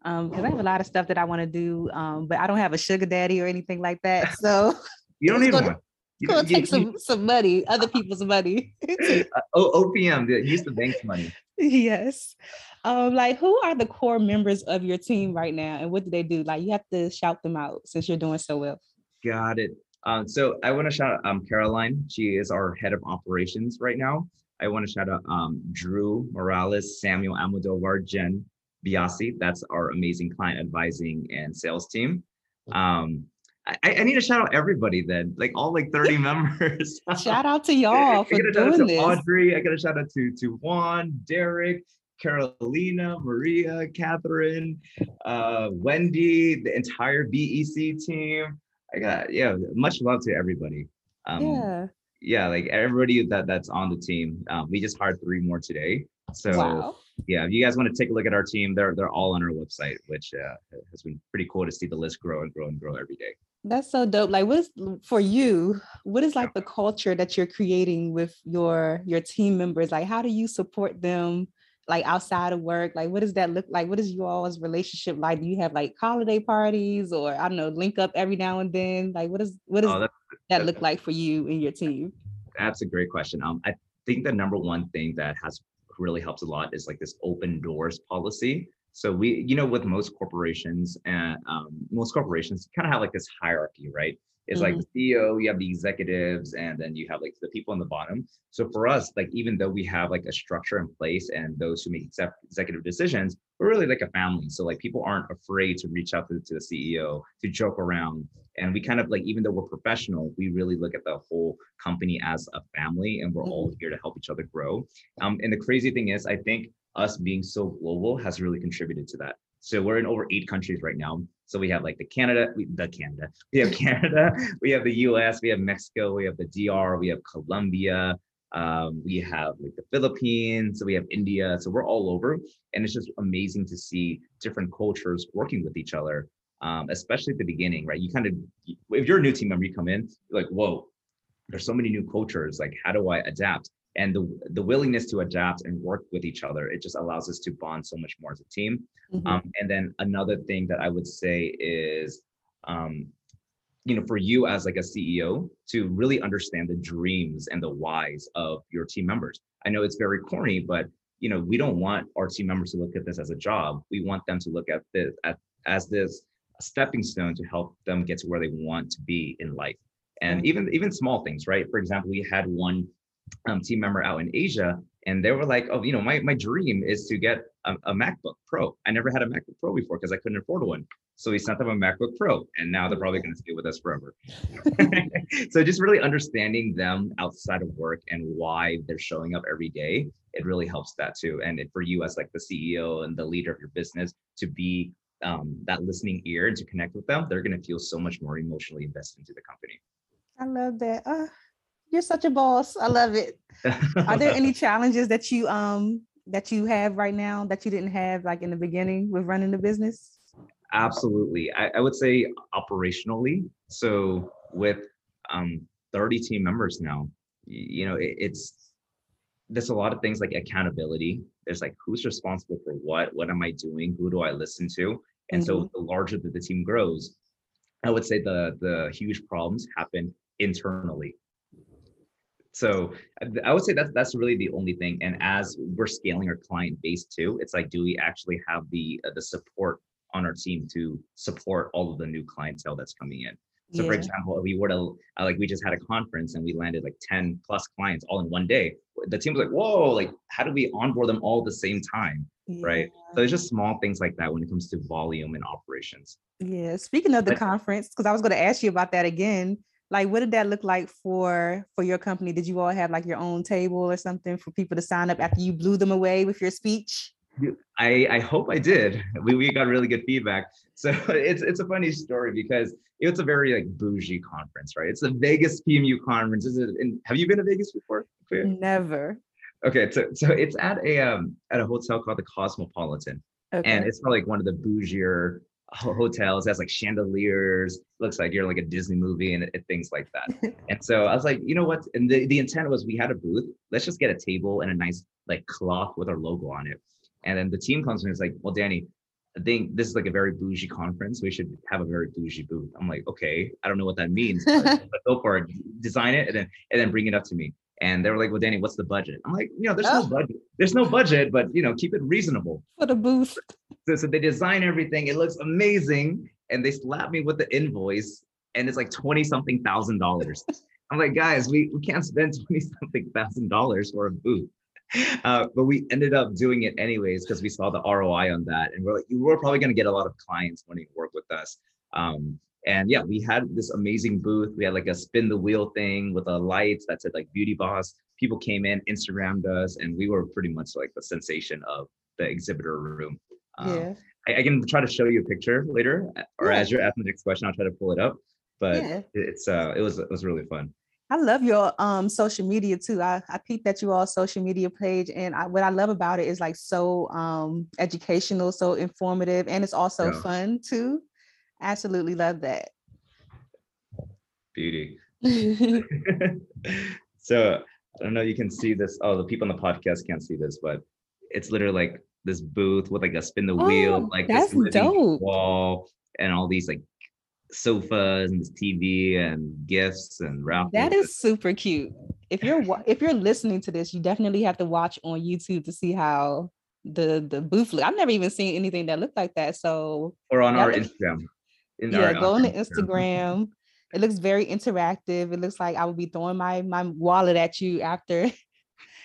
because um, i have a lot of stuff that i want to do um, but i don't have a sugar daddy or anything like that so [laughs] you don't [laughs] need one you, gonna take you, some you, some money, other [laughs] people's money. [laughs] uh, OPM, use the bank's money. Yes. Um, like who are the core members of your team right now and what do they do? Like you have to shout them out since you're doing so well. Got it. Um, so I want to shout out um, Caroline. She is our head of operations right now. I want to shout out um, Drew Morales, Samuel Amodovar, Jen Biasi. That's our amazing client advising and sales team. Um, I, I, need to shout out everybody then, like all like 30 members. [laughs] shout out to y'all for doing this. Audrey, I got a shout out to to Juan, Derek, Carolina, Maria, Catherine, uh, Wendy, the entire BEC team. I got yeah, much love to everybody. Um, yeah. Yeah, like everybody that that's on the team. Um, we just hired three more today. So wow. yeah, if you guys want to take a look at our team, they're they're all on our website, which uh, has been pretty cool to see the list grow and grow and grow every day. That's so dope. Like what's for you, what is like the culture that you're creating with your your team members? Like how do you support them like outside of work? Like what does that look like? What is you all's relationship like? Do you have like holiday parties or I don't know, link up every now and then? Like what is what does oh, that look like for you and your team? That's a great question. Um I think the number one thing that has really helps a lot is like this open doors policy. So we, you know, with most corporations and um, most corporations kind of have like this hierarchy, right? It's mm-hmm. like the CEO, you have the executives, and then you have like the people on the bottom. So for us, like even though we have like a structure in place and those who make executive decisions, we're really like a family. So like people aren't afraid to reach out to, to the CEO to joke around. And we kind of like, even though we're professional, we really look at the whole company as a family and we're mm-hmm. all here to help each other grow. Um, and the crazy thing is, I think us being so global has really contributed to that. So we're in over eight countries right now. So we have like the Canada, we, the Canada, [laughs] we have Canada, [laughs] we have the US, we have Mexico, we have the DR, we have Colombia, um, we have like the Philippines, so we have India. So we're all over, and it's just amazing to see different cultures working with each other. Um, especially at the beginning, right? You kind of, if you're a new team member, you come in, like, whoa, there's so many new cultures. Like, how do I adapt? And the, the willingness to adapt and work with each other it just allows us to bond so much more as a team mm-hmm. um, and then another thing that i would say is um, you know, for you as like a CEO to really understand the dreams and the whys of your team members. I know it's very corny, but you know, we don't want our team members to look at this as a job. We want them to look at this at, as this stepping stone to help them get to where they want to be in life. And even even small things, right? For example, we had one um, team member out in Asia, and they were like, "Oh, you know, my my dream is to get a, a MacBook Pro. I never had a MacBook Pro before because I couldn't afford one. So we sent them a MacBook Pro, and now they're probably going to stay with us forever. [laughs] so just really understanding them outside of work and why they're showing up every day, it really helps that too. And for you as like the CEO and the leader of your business to be um, that listening ear and to connect with them, they're going to feel so much more emotionally invested into the company. I love that. Uh, you're such a boss. I love it. Are there any [laughs] challenges that you um that you have right now that you didn't have like in the beginning with running the business? Absolutely. I, I would say operationally. So with um, 30 team members now, you know, it, it's there's a lot of things like accountability. There's like who's responsible for what? What am I doing? Who do I listen to? And mm-hmm. so the larger that the team grows, I would say the the huge problems happen internally. So I would say that's that's really the only thing. And as we're scaling our client base too, it's like, do we actually have the uh, the support on our team to support all of the new clientele that's coming in. So yeah. for example, if we were to uh, like we just had a conference and we landed like 10 plus clients all in one day. The team was like, whoa, like how do we onboard them all at the same time? Yeah. Right. So there's just small things like that when it comes to volume and operations. Yeah. Speaking of the but, conference, because I was going to ask you about that again. Like what did that look like for for your company? Did you all have like your own table or something for people to sign up after you blew them away with your speech? I, I hope I did. [laughs] We, we got really good feedback. [laughs] So it's it's a funny story because it's a very like bougie conference, right? It's the Vegas PMU conference. Is it? In, have you been to Vegas before? Never. Okay, so so it's at a um at a hotel called the Cosmopolitan, okay. and it's probably like one of the bougier hotels. Has like chandeliers. Looks like you're like a Disney movie and, and things like that. [laughs] and so I was like, you know what? And the the intent was we had a booth. Let's just get a table and a nice like cloth with our logo on it and then the team comes and is like, well, Danny, I think this is like a very bougie conference. We should have a very bougie booth. I'm like, okay, I don't know what that means, but, [laughs] but go for it. Design it and then and then bring it up to me. And they were like, well, Danny, what's the budget? I'm like, you know, there's oh. no budget. There's no budget, but you know, keep it reasonable. For the booth. So, so they design everything. It looks amazing. And they slap me with the invoice and it's like 20 something thousand dollars. [laughs] I'm like, guys, we, we can't spend 20 something thousand dollars for a booth. Uh, but we ended up doing it anyways because we saw the ROI on that, and we're like, we're probably going to get a lot of clients wanting to work with us. Um, and yeah, we had this amazing booth. We had like a spin the wheel thing with a lights that said like Beauty Boss. People came in, Instagrammed us, and we were pretty much like the sensation of the exhibitor room. Um, yeah. I, I, can try to show you a picture later, or yeah. as you're asking the next question, I'll try to pull it up. But yeah. it's uh, it was it was really fun. I love your um social media too. I, I peeped at you all social media page and I, what I love about it is like so um educational, so informative, and it's also yeah. fun too. Absolutely love that. Beauty. [laughs] [laughs] so I don't know you can see this. Oh, the people on the podcast can't see this, but it's literally like this booth with like a spin the wheel, oh, like that's this dope. wall and all these like sofas and TV and gifts and. That is super cute. If you're if you're listening to this, you definitely have to watch on YouTube to see how the the booth look. I've never even seen anything that looked like that. So or on our Instagram. In yeah, our, go uh, on the Instagram. It looks very interactive. It looks like I would be throwing my my wallet at you after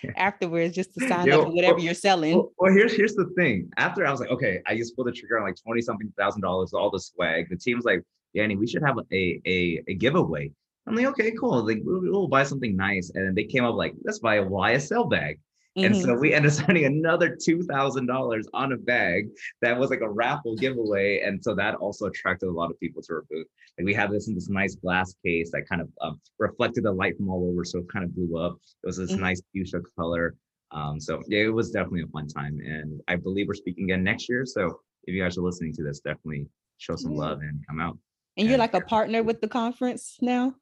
[laughs] afterwards just to sign Yo, up for whatever well, you're selling. Well, well, here's here's the thing. After I was like, okay, I just pulled the trigger on like 20 something thousand dollars, all the swag. The team's like, Danny, we should have a, a, a giveaway. I'm like, okay, cool. Like we'll, we'll, buy something nice. And then they came up like, let's buy a YSL bag. Mm-hmm. And so mm-hmm. we ended up [laughs] spending another two thousand dollars on a bag that was like a raffle giveaway, and so that also attracted a lot of people to our booth. Like we have this in this nice glass case that kind of um, reflected the light from all over, so it kind of blew up. It was this mm-hmm. nice fuchsia color. Um, so yeah, it was definitely a fun time, and I believe we're speaking again next year. So if you guys are listening to this, definitely show some love and come out. And you're like a partner with the conference now?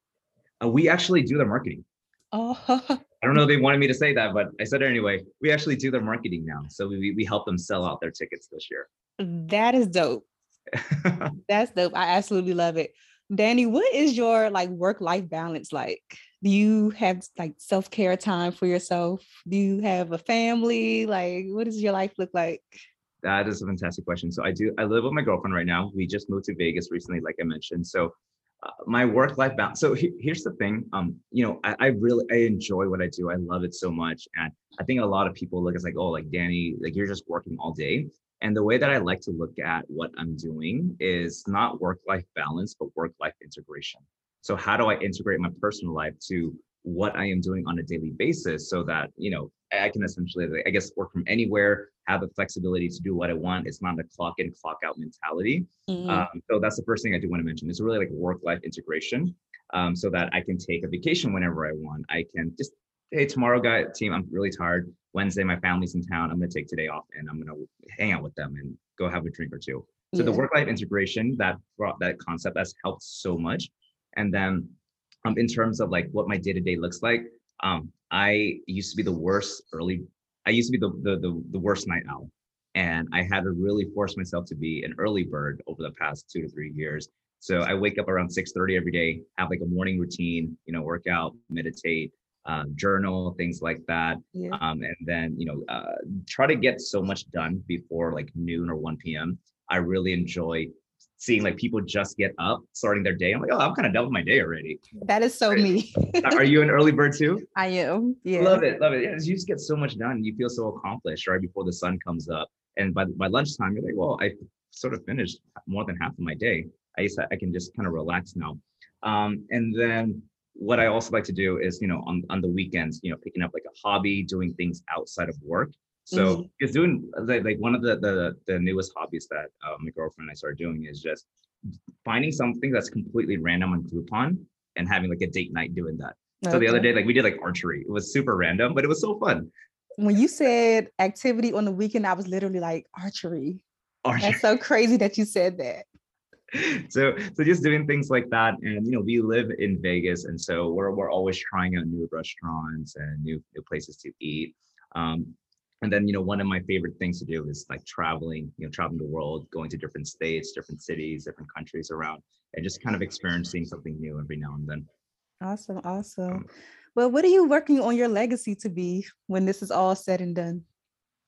Uh, we actually do the marketing. Oh. I don't know they wanted me to say that, but I said it anyway. We actually do their marketing now. So we, we help them sell out their tickets this year. That is dope. [laughs] That's dope. I absolutely love it. Danny, what is your like work life balance like? Do you have like self care time for yourself? Do you have a family? Like, what does your life look like? That is a fantastic question. So I do. I live with my girlfriend right now. We just moved to Vegas recently, like I mentioned. So my work life balance. So he, here's the thing. Um, you know, I, I, really I enjoy what I do. I love it so much, and I think a lot of people look as like, oh, like Danny, like you're just working all day. And the way that I like to look at what I'm doing is not work life balance, but work life integration. So, how do I integrate my personal life to what I am doing on a daily basis so that, you know, I can essentially, I guess, work from anywhere, have the flexibility to do what I want. It's not a clock in, clock out mentality. Mm-hmm. Um, so, that's the first thing I do want to mention. It's really like work life integration um, so that I can take a vacation whenever I want. I can just, hey, tomorrow, guy team, I'm really tired. Wednesday, my family's in town. I'm going to take today off and I'm going to hang out with them and go have a drink or two. So yeah. the work life integration that brought that concept has helped so much. And then um, in terms of like what my day to day looks like, um, I used to be the worst early. I used to be the, the the the worst night owl, and I had to really force myself to be an early bird over the past two to three years. So I wake up around 6:30 every day, have like a morning routine, you know, work out, meditate, um, journal, things like that. Yeah. Um, and then, you know, uh, try to get so much done before like noon or 1 p.m. I really enjoy seeing like people just get up, starting their day. I'm like, oh, I'm kind of done with my day already. That is so right. me. Are you an early bird too? [laughs] I am. Yeah. Love it. Love it. Yeah, you just get so much done. You feel so accomplished right before the sun comes up. And by, by lunchtime, you're like, well, I sort of finished more than half of my day. I, I can just kind of relax now. Um, and then what I also like to do is, you know, on, on the weekends, you know, picking up like a hobby, doing things outside of work. So mm-hmm. it's doing like, like one of the, the the newest hobbies that uh, my girlfriend and I started doing is just finding something that's completely random on Groupon and having like a date night doing that. Okay. So the other day, like we did like archery. It was super random, but it was so fun. When you said activity on the weekend, I was literally like archery. archery. That's so crazy that you said that. [laughs] so so just doing things like that and you know we live in vegas and so we're, we're always trying out new restaurants and new, new places to eat um, and then you know one of my favorite things to do is like traveling you know traveling the world going to different states different cities different countries around and just kind of experiencing something new every now and then. Awesome awesome. Um, well what are you working on your legacy to be when this is all said and done?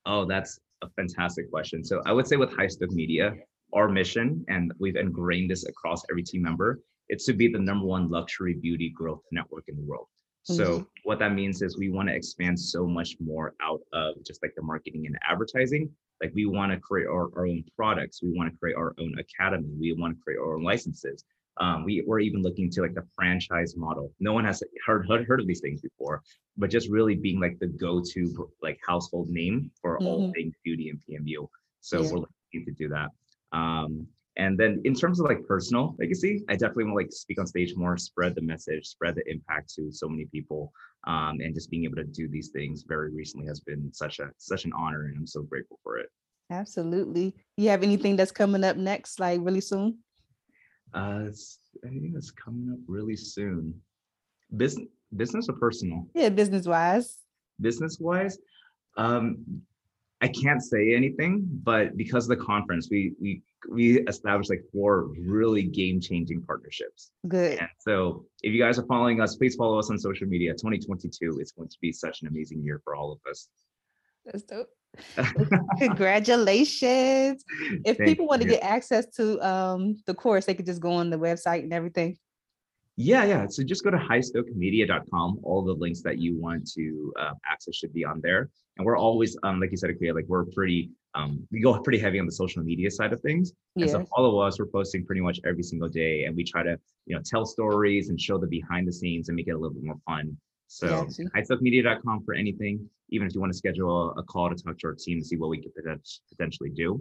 Oh that's a fantastic question. So i would say with highstoke media our mission, and we've ingrained this across every team member, it's to be the number one luxury beauty growth network in the world. Mm-hmm. So what that means is we want to expand so much more out of just like the marketing and advertising. Like we want to create our, our own products. We want to create our own academy. We want to create our own licenses. Um, we, we're even looking to like the franchise model. No one has heard, heard, heard of these things before, but just really being like the go-to like household name for mm-hmm. all things beauty and PMU. So yeah. we're looking to do that. Um, and then in terms of like personal legacy, I definitely want to like speak on stage more, spread the message, spread the impact to so many people. Um, and just being able to do these things very recently has been such a such an honor and I'm so grateful for it. Absolutely. You have anything that's coming up next, like really soon? Uh anything that's coming up really soon. Business business or personal? Yeah, business wise. Business wise. Um, I can't say anything, but because of the conference, we we we established like four really game changing partnerships. Good. And so if you guys are following us, please follow us on social media. 2022 is going to be such an amazing year for all of us. That's dope. [laughs] Congratulations. If Thank people want to get access to um, the course, they could just go on the website and everything. Yeah, yeah. So just go to highstokemedia.com. All the links that you want to uh, access should be on there. And we're always, um, like you said, Akria, like we're pretty, um, we go pretty heavy on the social media side of things. Yeah. And so follow us. We're posting pretty much every single day, and we try to, you know, tell stories and show the behind the scenes and make it a little bit more fun. So yeah, highstokemedia.com for anything. Even if you want to schedule a, a, call to talk to our team to see what we could potentially do,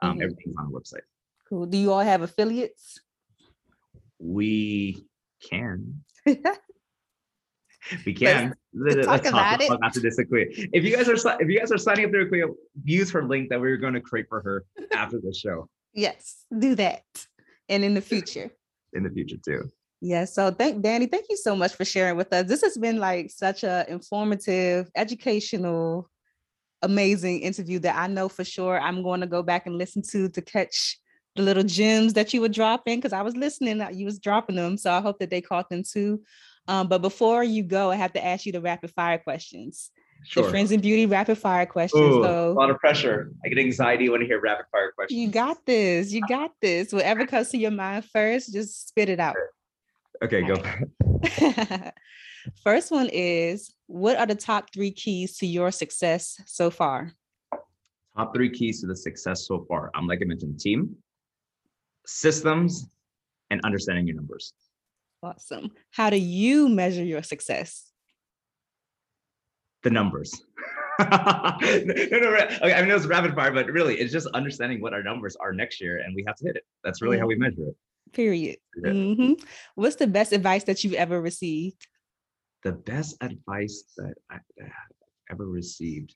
um, mm-hmm. everything's on the website. Cool. Do you all have affiliates? We can. [laughs] we can. Let's, talk about it. After this Akria. If you guys are if you guys are signing up through Akria, use her link that we are going to create for her after the show. Yes, do that, and in the future. In the future too. Yeah. So thank Danny. Thank you so much for sharing with us. This has been like such a informative, educational, amazing interview that I know for sure I'm going to go back and listen to to catch the little gems that you were dropping because I was listening. You was dropping them, so I hope that they caught them too. Um, but before you go, I have to ask you the rapid fire questions. Sure. The Friends in Beauty rapid fire questions. Ooh, so, a lot of pressure. I get anxiety when I hear rapid fire questions. You got this. You got this. Whatever comes to your mind first, just spit it out. Okay, go. [laughs] First one is what are the top three keys to your success so far? Top three keys to the success so far. I'm like I mentioned, team, systems, and understanding your numbers. Awesome. How do you measure your success? The numbers. [laughs] no, no, okay, I mean, it was rapid fire, but really, it's just understanding what our numbers are next year, and we have to hit it. That's really how we measure it. Period. Mm-hmm. What's the best advice that you've ever received? The best advice that I've ever received.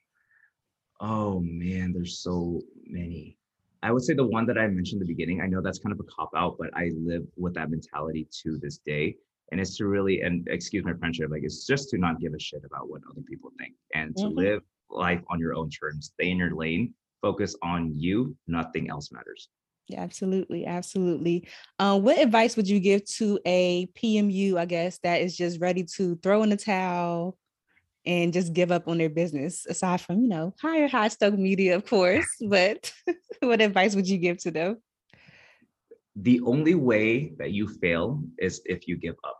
Oh man, there's so many. I would say the one that I mentioned in the beginning, I know that's kind of a cop out, but I live with that mentality to this day. And it's to really, and excuse my friendship, like it's just to not give a shit about what other people think and to mm-hmm. live life on your own terms, stay in your lane, focus on you, nothing else matters. Yeah, absolutely, absolutely. Uh, what advice would you give to a PMU, I guess, that is just ready to throw in the towel and just give up on their business? Aside from, you know, hire Highstoke Media, of course, but [laughs] what advice would you give to them? The only way that you fail is if you give up,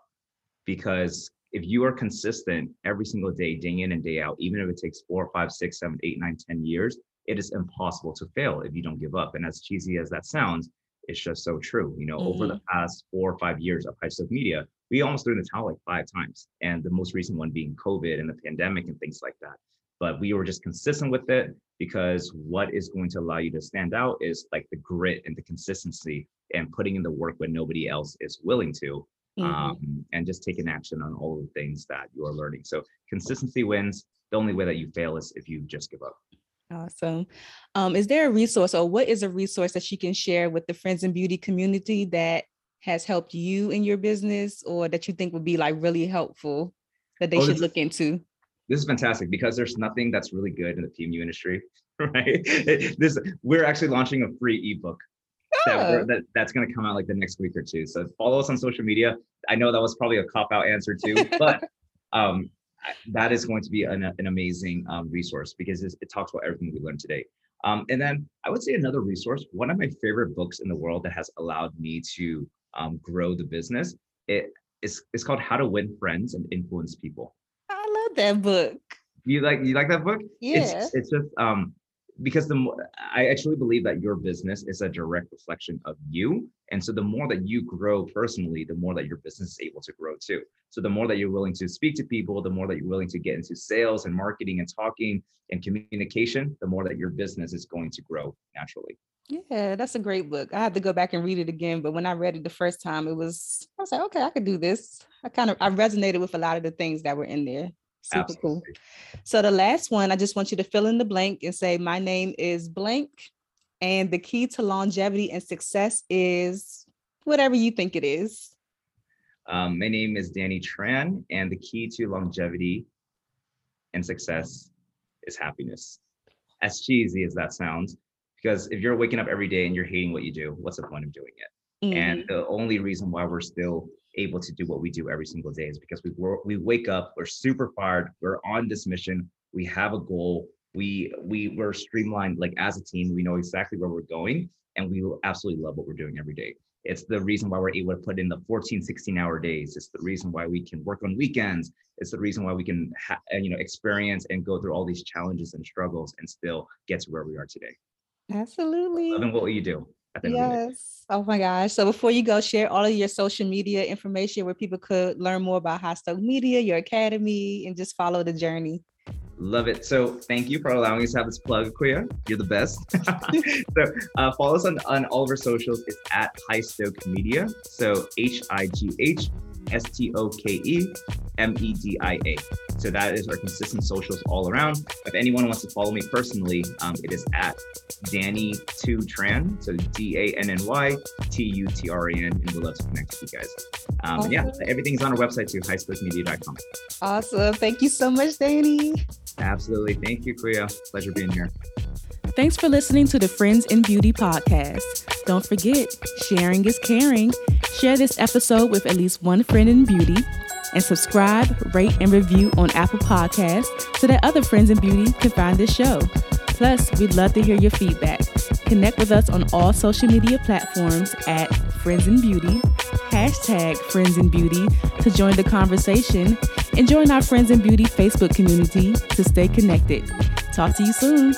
because if you are consistent every single day, day in and day out, even if it takes four, five, six, seven, eight, nine, ten years, it is impossible to fail if you don't give up. And as cheesy as that sounds, it's just so true. You know, mm-hmm. over the mm-hmm. past four or five years of Highstoke Media, we almost threw in the towel like five times. And the most recent one being COVID and the pandemic and things like that. But we were just consistent with it because what is going to allow you to stand out is like the grit and the consistency and putting in the work when nobody else is willing to. Mm-hmm. Um, and just taking action on all the things that you are learning. So consistency wins. The only way that you fail is if you just give up. Awesome. Um, is there a resource or what is a resource that you can share with the Friends in Beauty community that has helped you in your business or that you think would be like really helpful that they oh, should look into? This is fantastic because there's nothing that's really good in the PMU industry, [laughs] right? this we're actually launching a free ebook that, oh. that, that's going to come out like the next week or two. So follow us on social media. I know that was probably a cop out answer too, but [laughs] um, that is going to be an, an amazing um, resource because it talks about everything we learned today. Um, and then I would say another resource, one of my favorite books in the world that has allowed me to um, grow the business, it is it's called How to Win Friends and Influence People. I love that book. You like you like that book? Yeah. It's, it's just um because the more I actually believe that your business is a direct reflection of you. And so the more that you grow personally, the more that your business is able to grow too. So the more that you're willing to speak to people, the more that you're willing to get into sales and marketing and talking and communication, the more that your business is going to grow naturally. Yeah, that's a great book. I have to go back and read it again. But when I read it the first time, it was I was like, okay, I could do this. I kind of I resonated with a lot of the things that were in there. Super Absolutely. cool. So the last one, I just want you to fill in the blank and say, my name is blank. And the key to longevity and success is whatever you think it is. Um, my name is Danny Tran, and the key to longevity and success is happiness. As cheesy as that sounds, because if you're waking up every day and you're hating what you do, what's the point of doing it? Mm-hmm. And the only reason why we're still able to do what we do every single day is because we we wake up, we're super fired, we're on this mission, we have a goal, we we we're streamlined like as a team, we know exactly where we're going, and we absolutely love what we're doing every day. It's the reason why we're able to put in the 14, 16 hour days. It's the reason why we can work on weekends. It's the reason why we can, ha- you know, experience and go through all these challenges and struggles and still get to where we are today. Absolutely. Loving what you do. Yes. Oh my gosh. So before you go, share all of your social media information where people could learn more about Highstoke Media, your academy, and just follow the journey. Love it. So thank you for allowing us to have this plug, Quia. You're the best. [laughs] so uh, follow us on, on all of our socials. It's at Highstoke Media. So H I G H S T O K E M E D I A. So that is our consistent socials all around. If anyone wants to follow me personally, um, it is at Danny Two Tran. So D A N N Y T U T R A N, and we'd love to connect with you guys. Um, awesome. Yeah, everything's on our website too, highstokemedia.com. Awesome. Thank you so much, Danny. Absolutely. Thank you, Quia. Pleasure being here. Thanks for listening to the Friends in Beauty podcast. Don't forget, sharing is caring. Share this episode with at least one friend in beauty and subscribe, rate, and review on Apple Podcasts so that other friends in beauty can find this show. Plus, we'd love to hear your feedback. Connect with us on all social media platforms at Friends in Beauty, hashtag Friends in Beauty to join the conversation, and join our Friends in Beauty Facebook community to stay connected. Talk to you soon.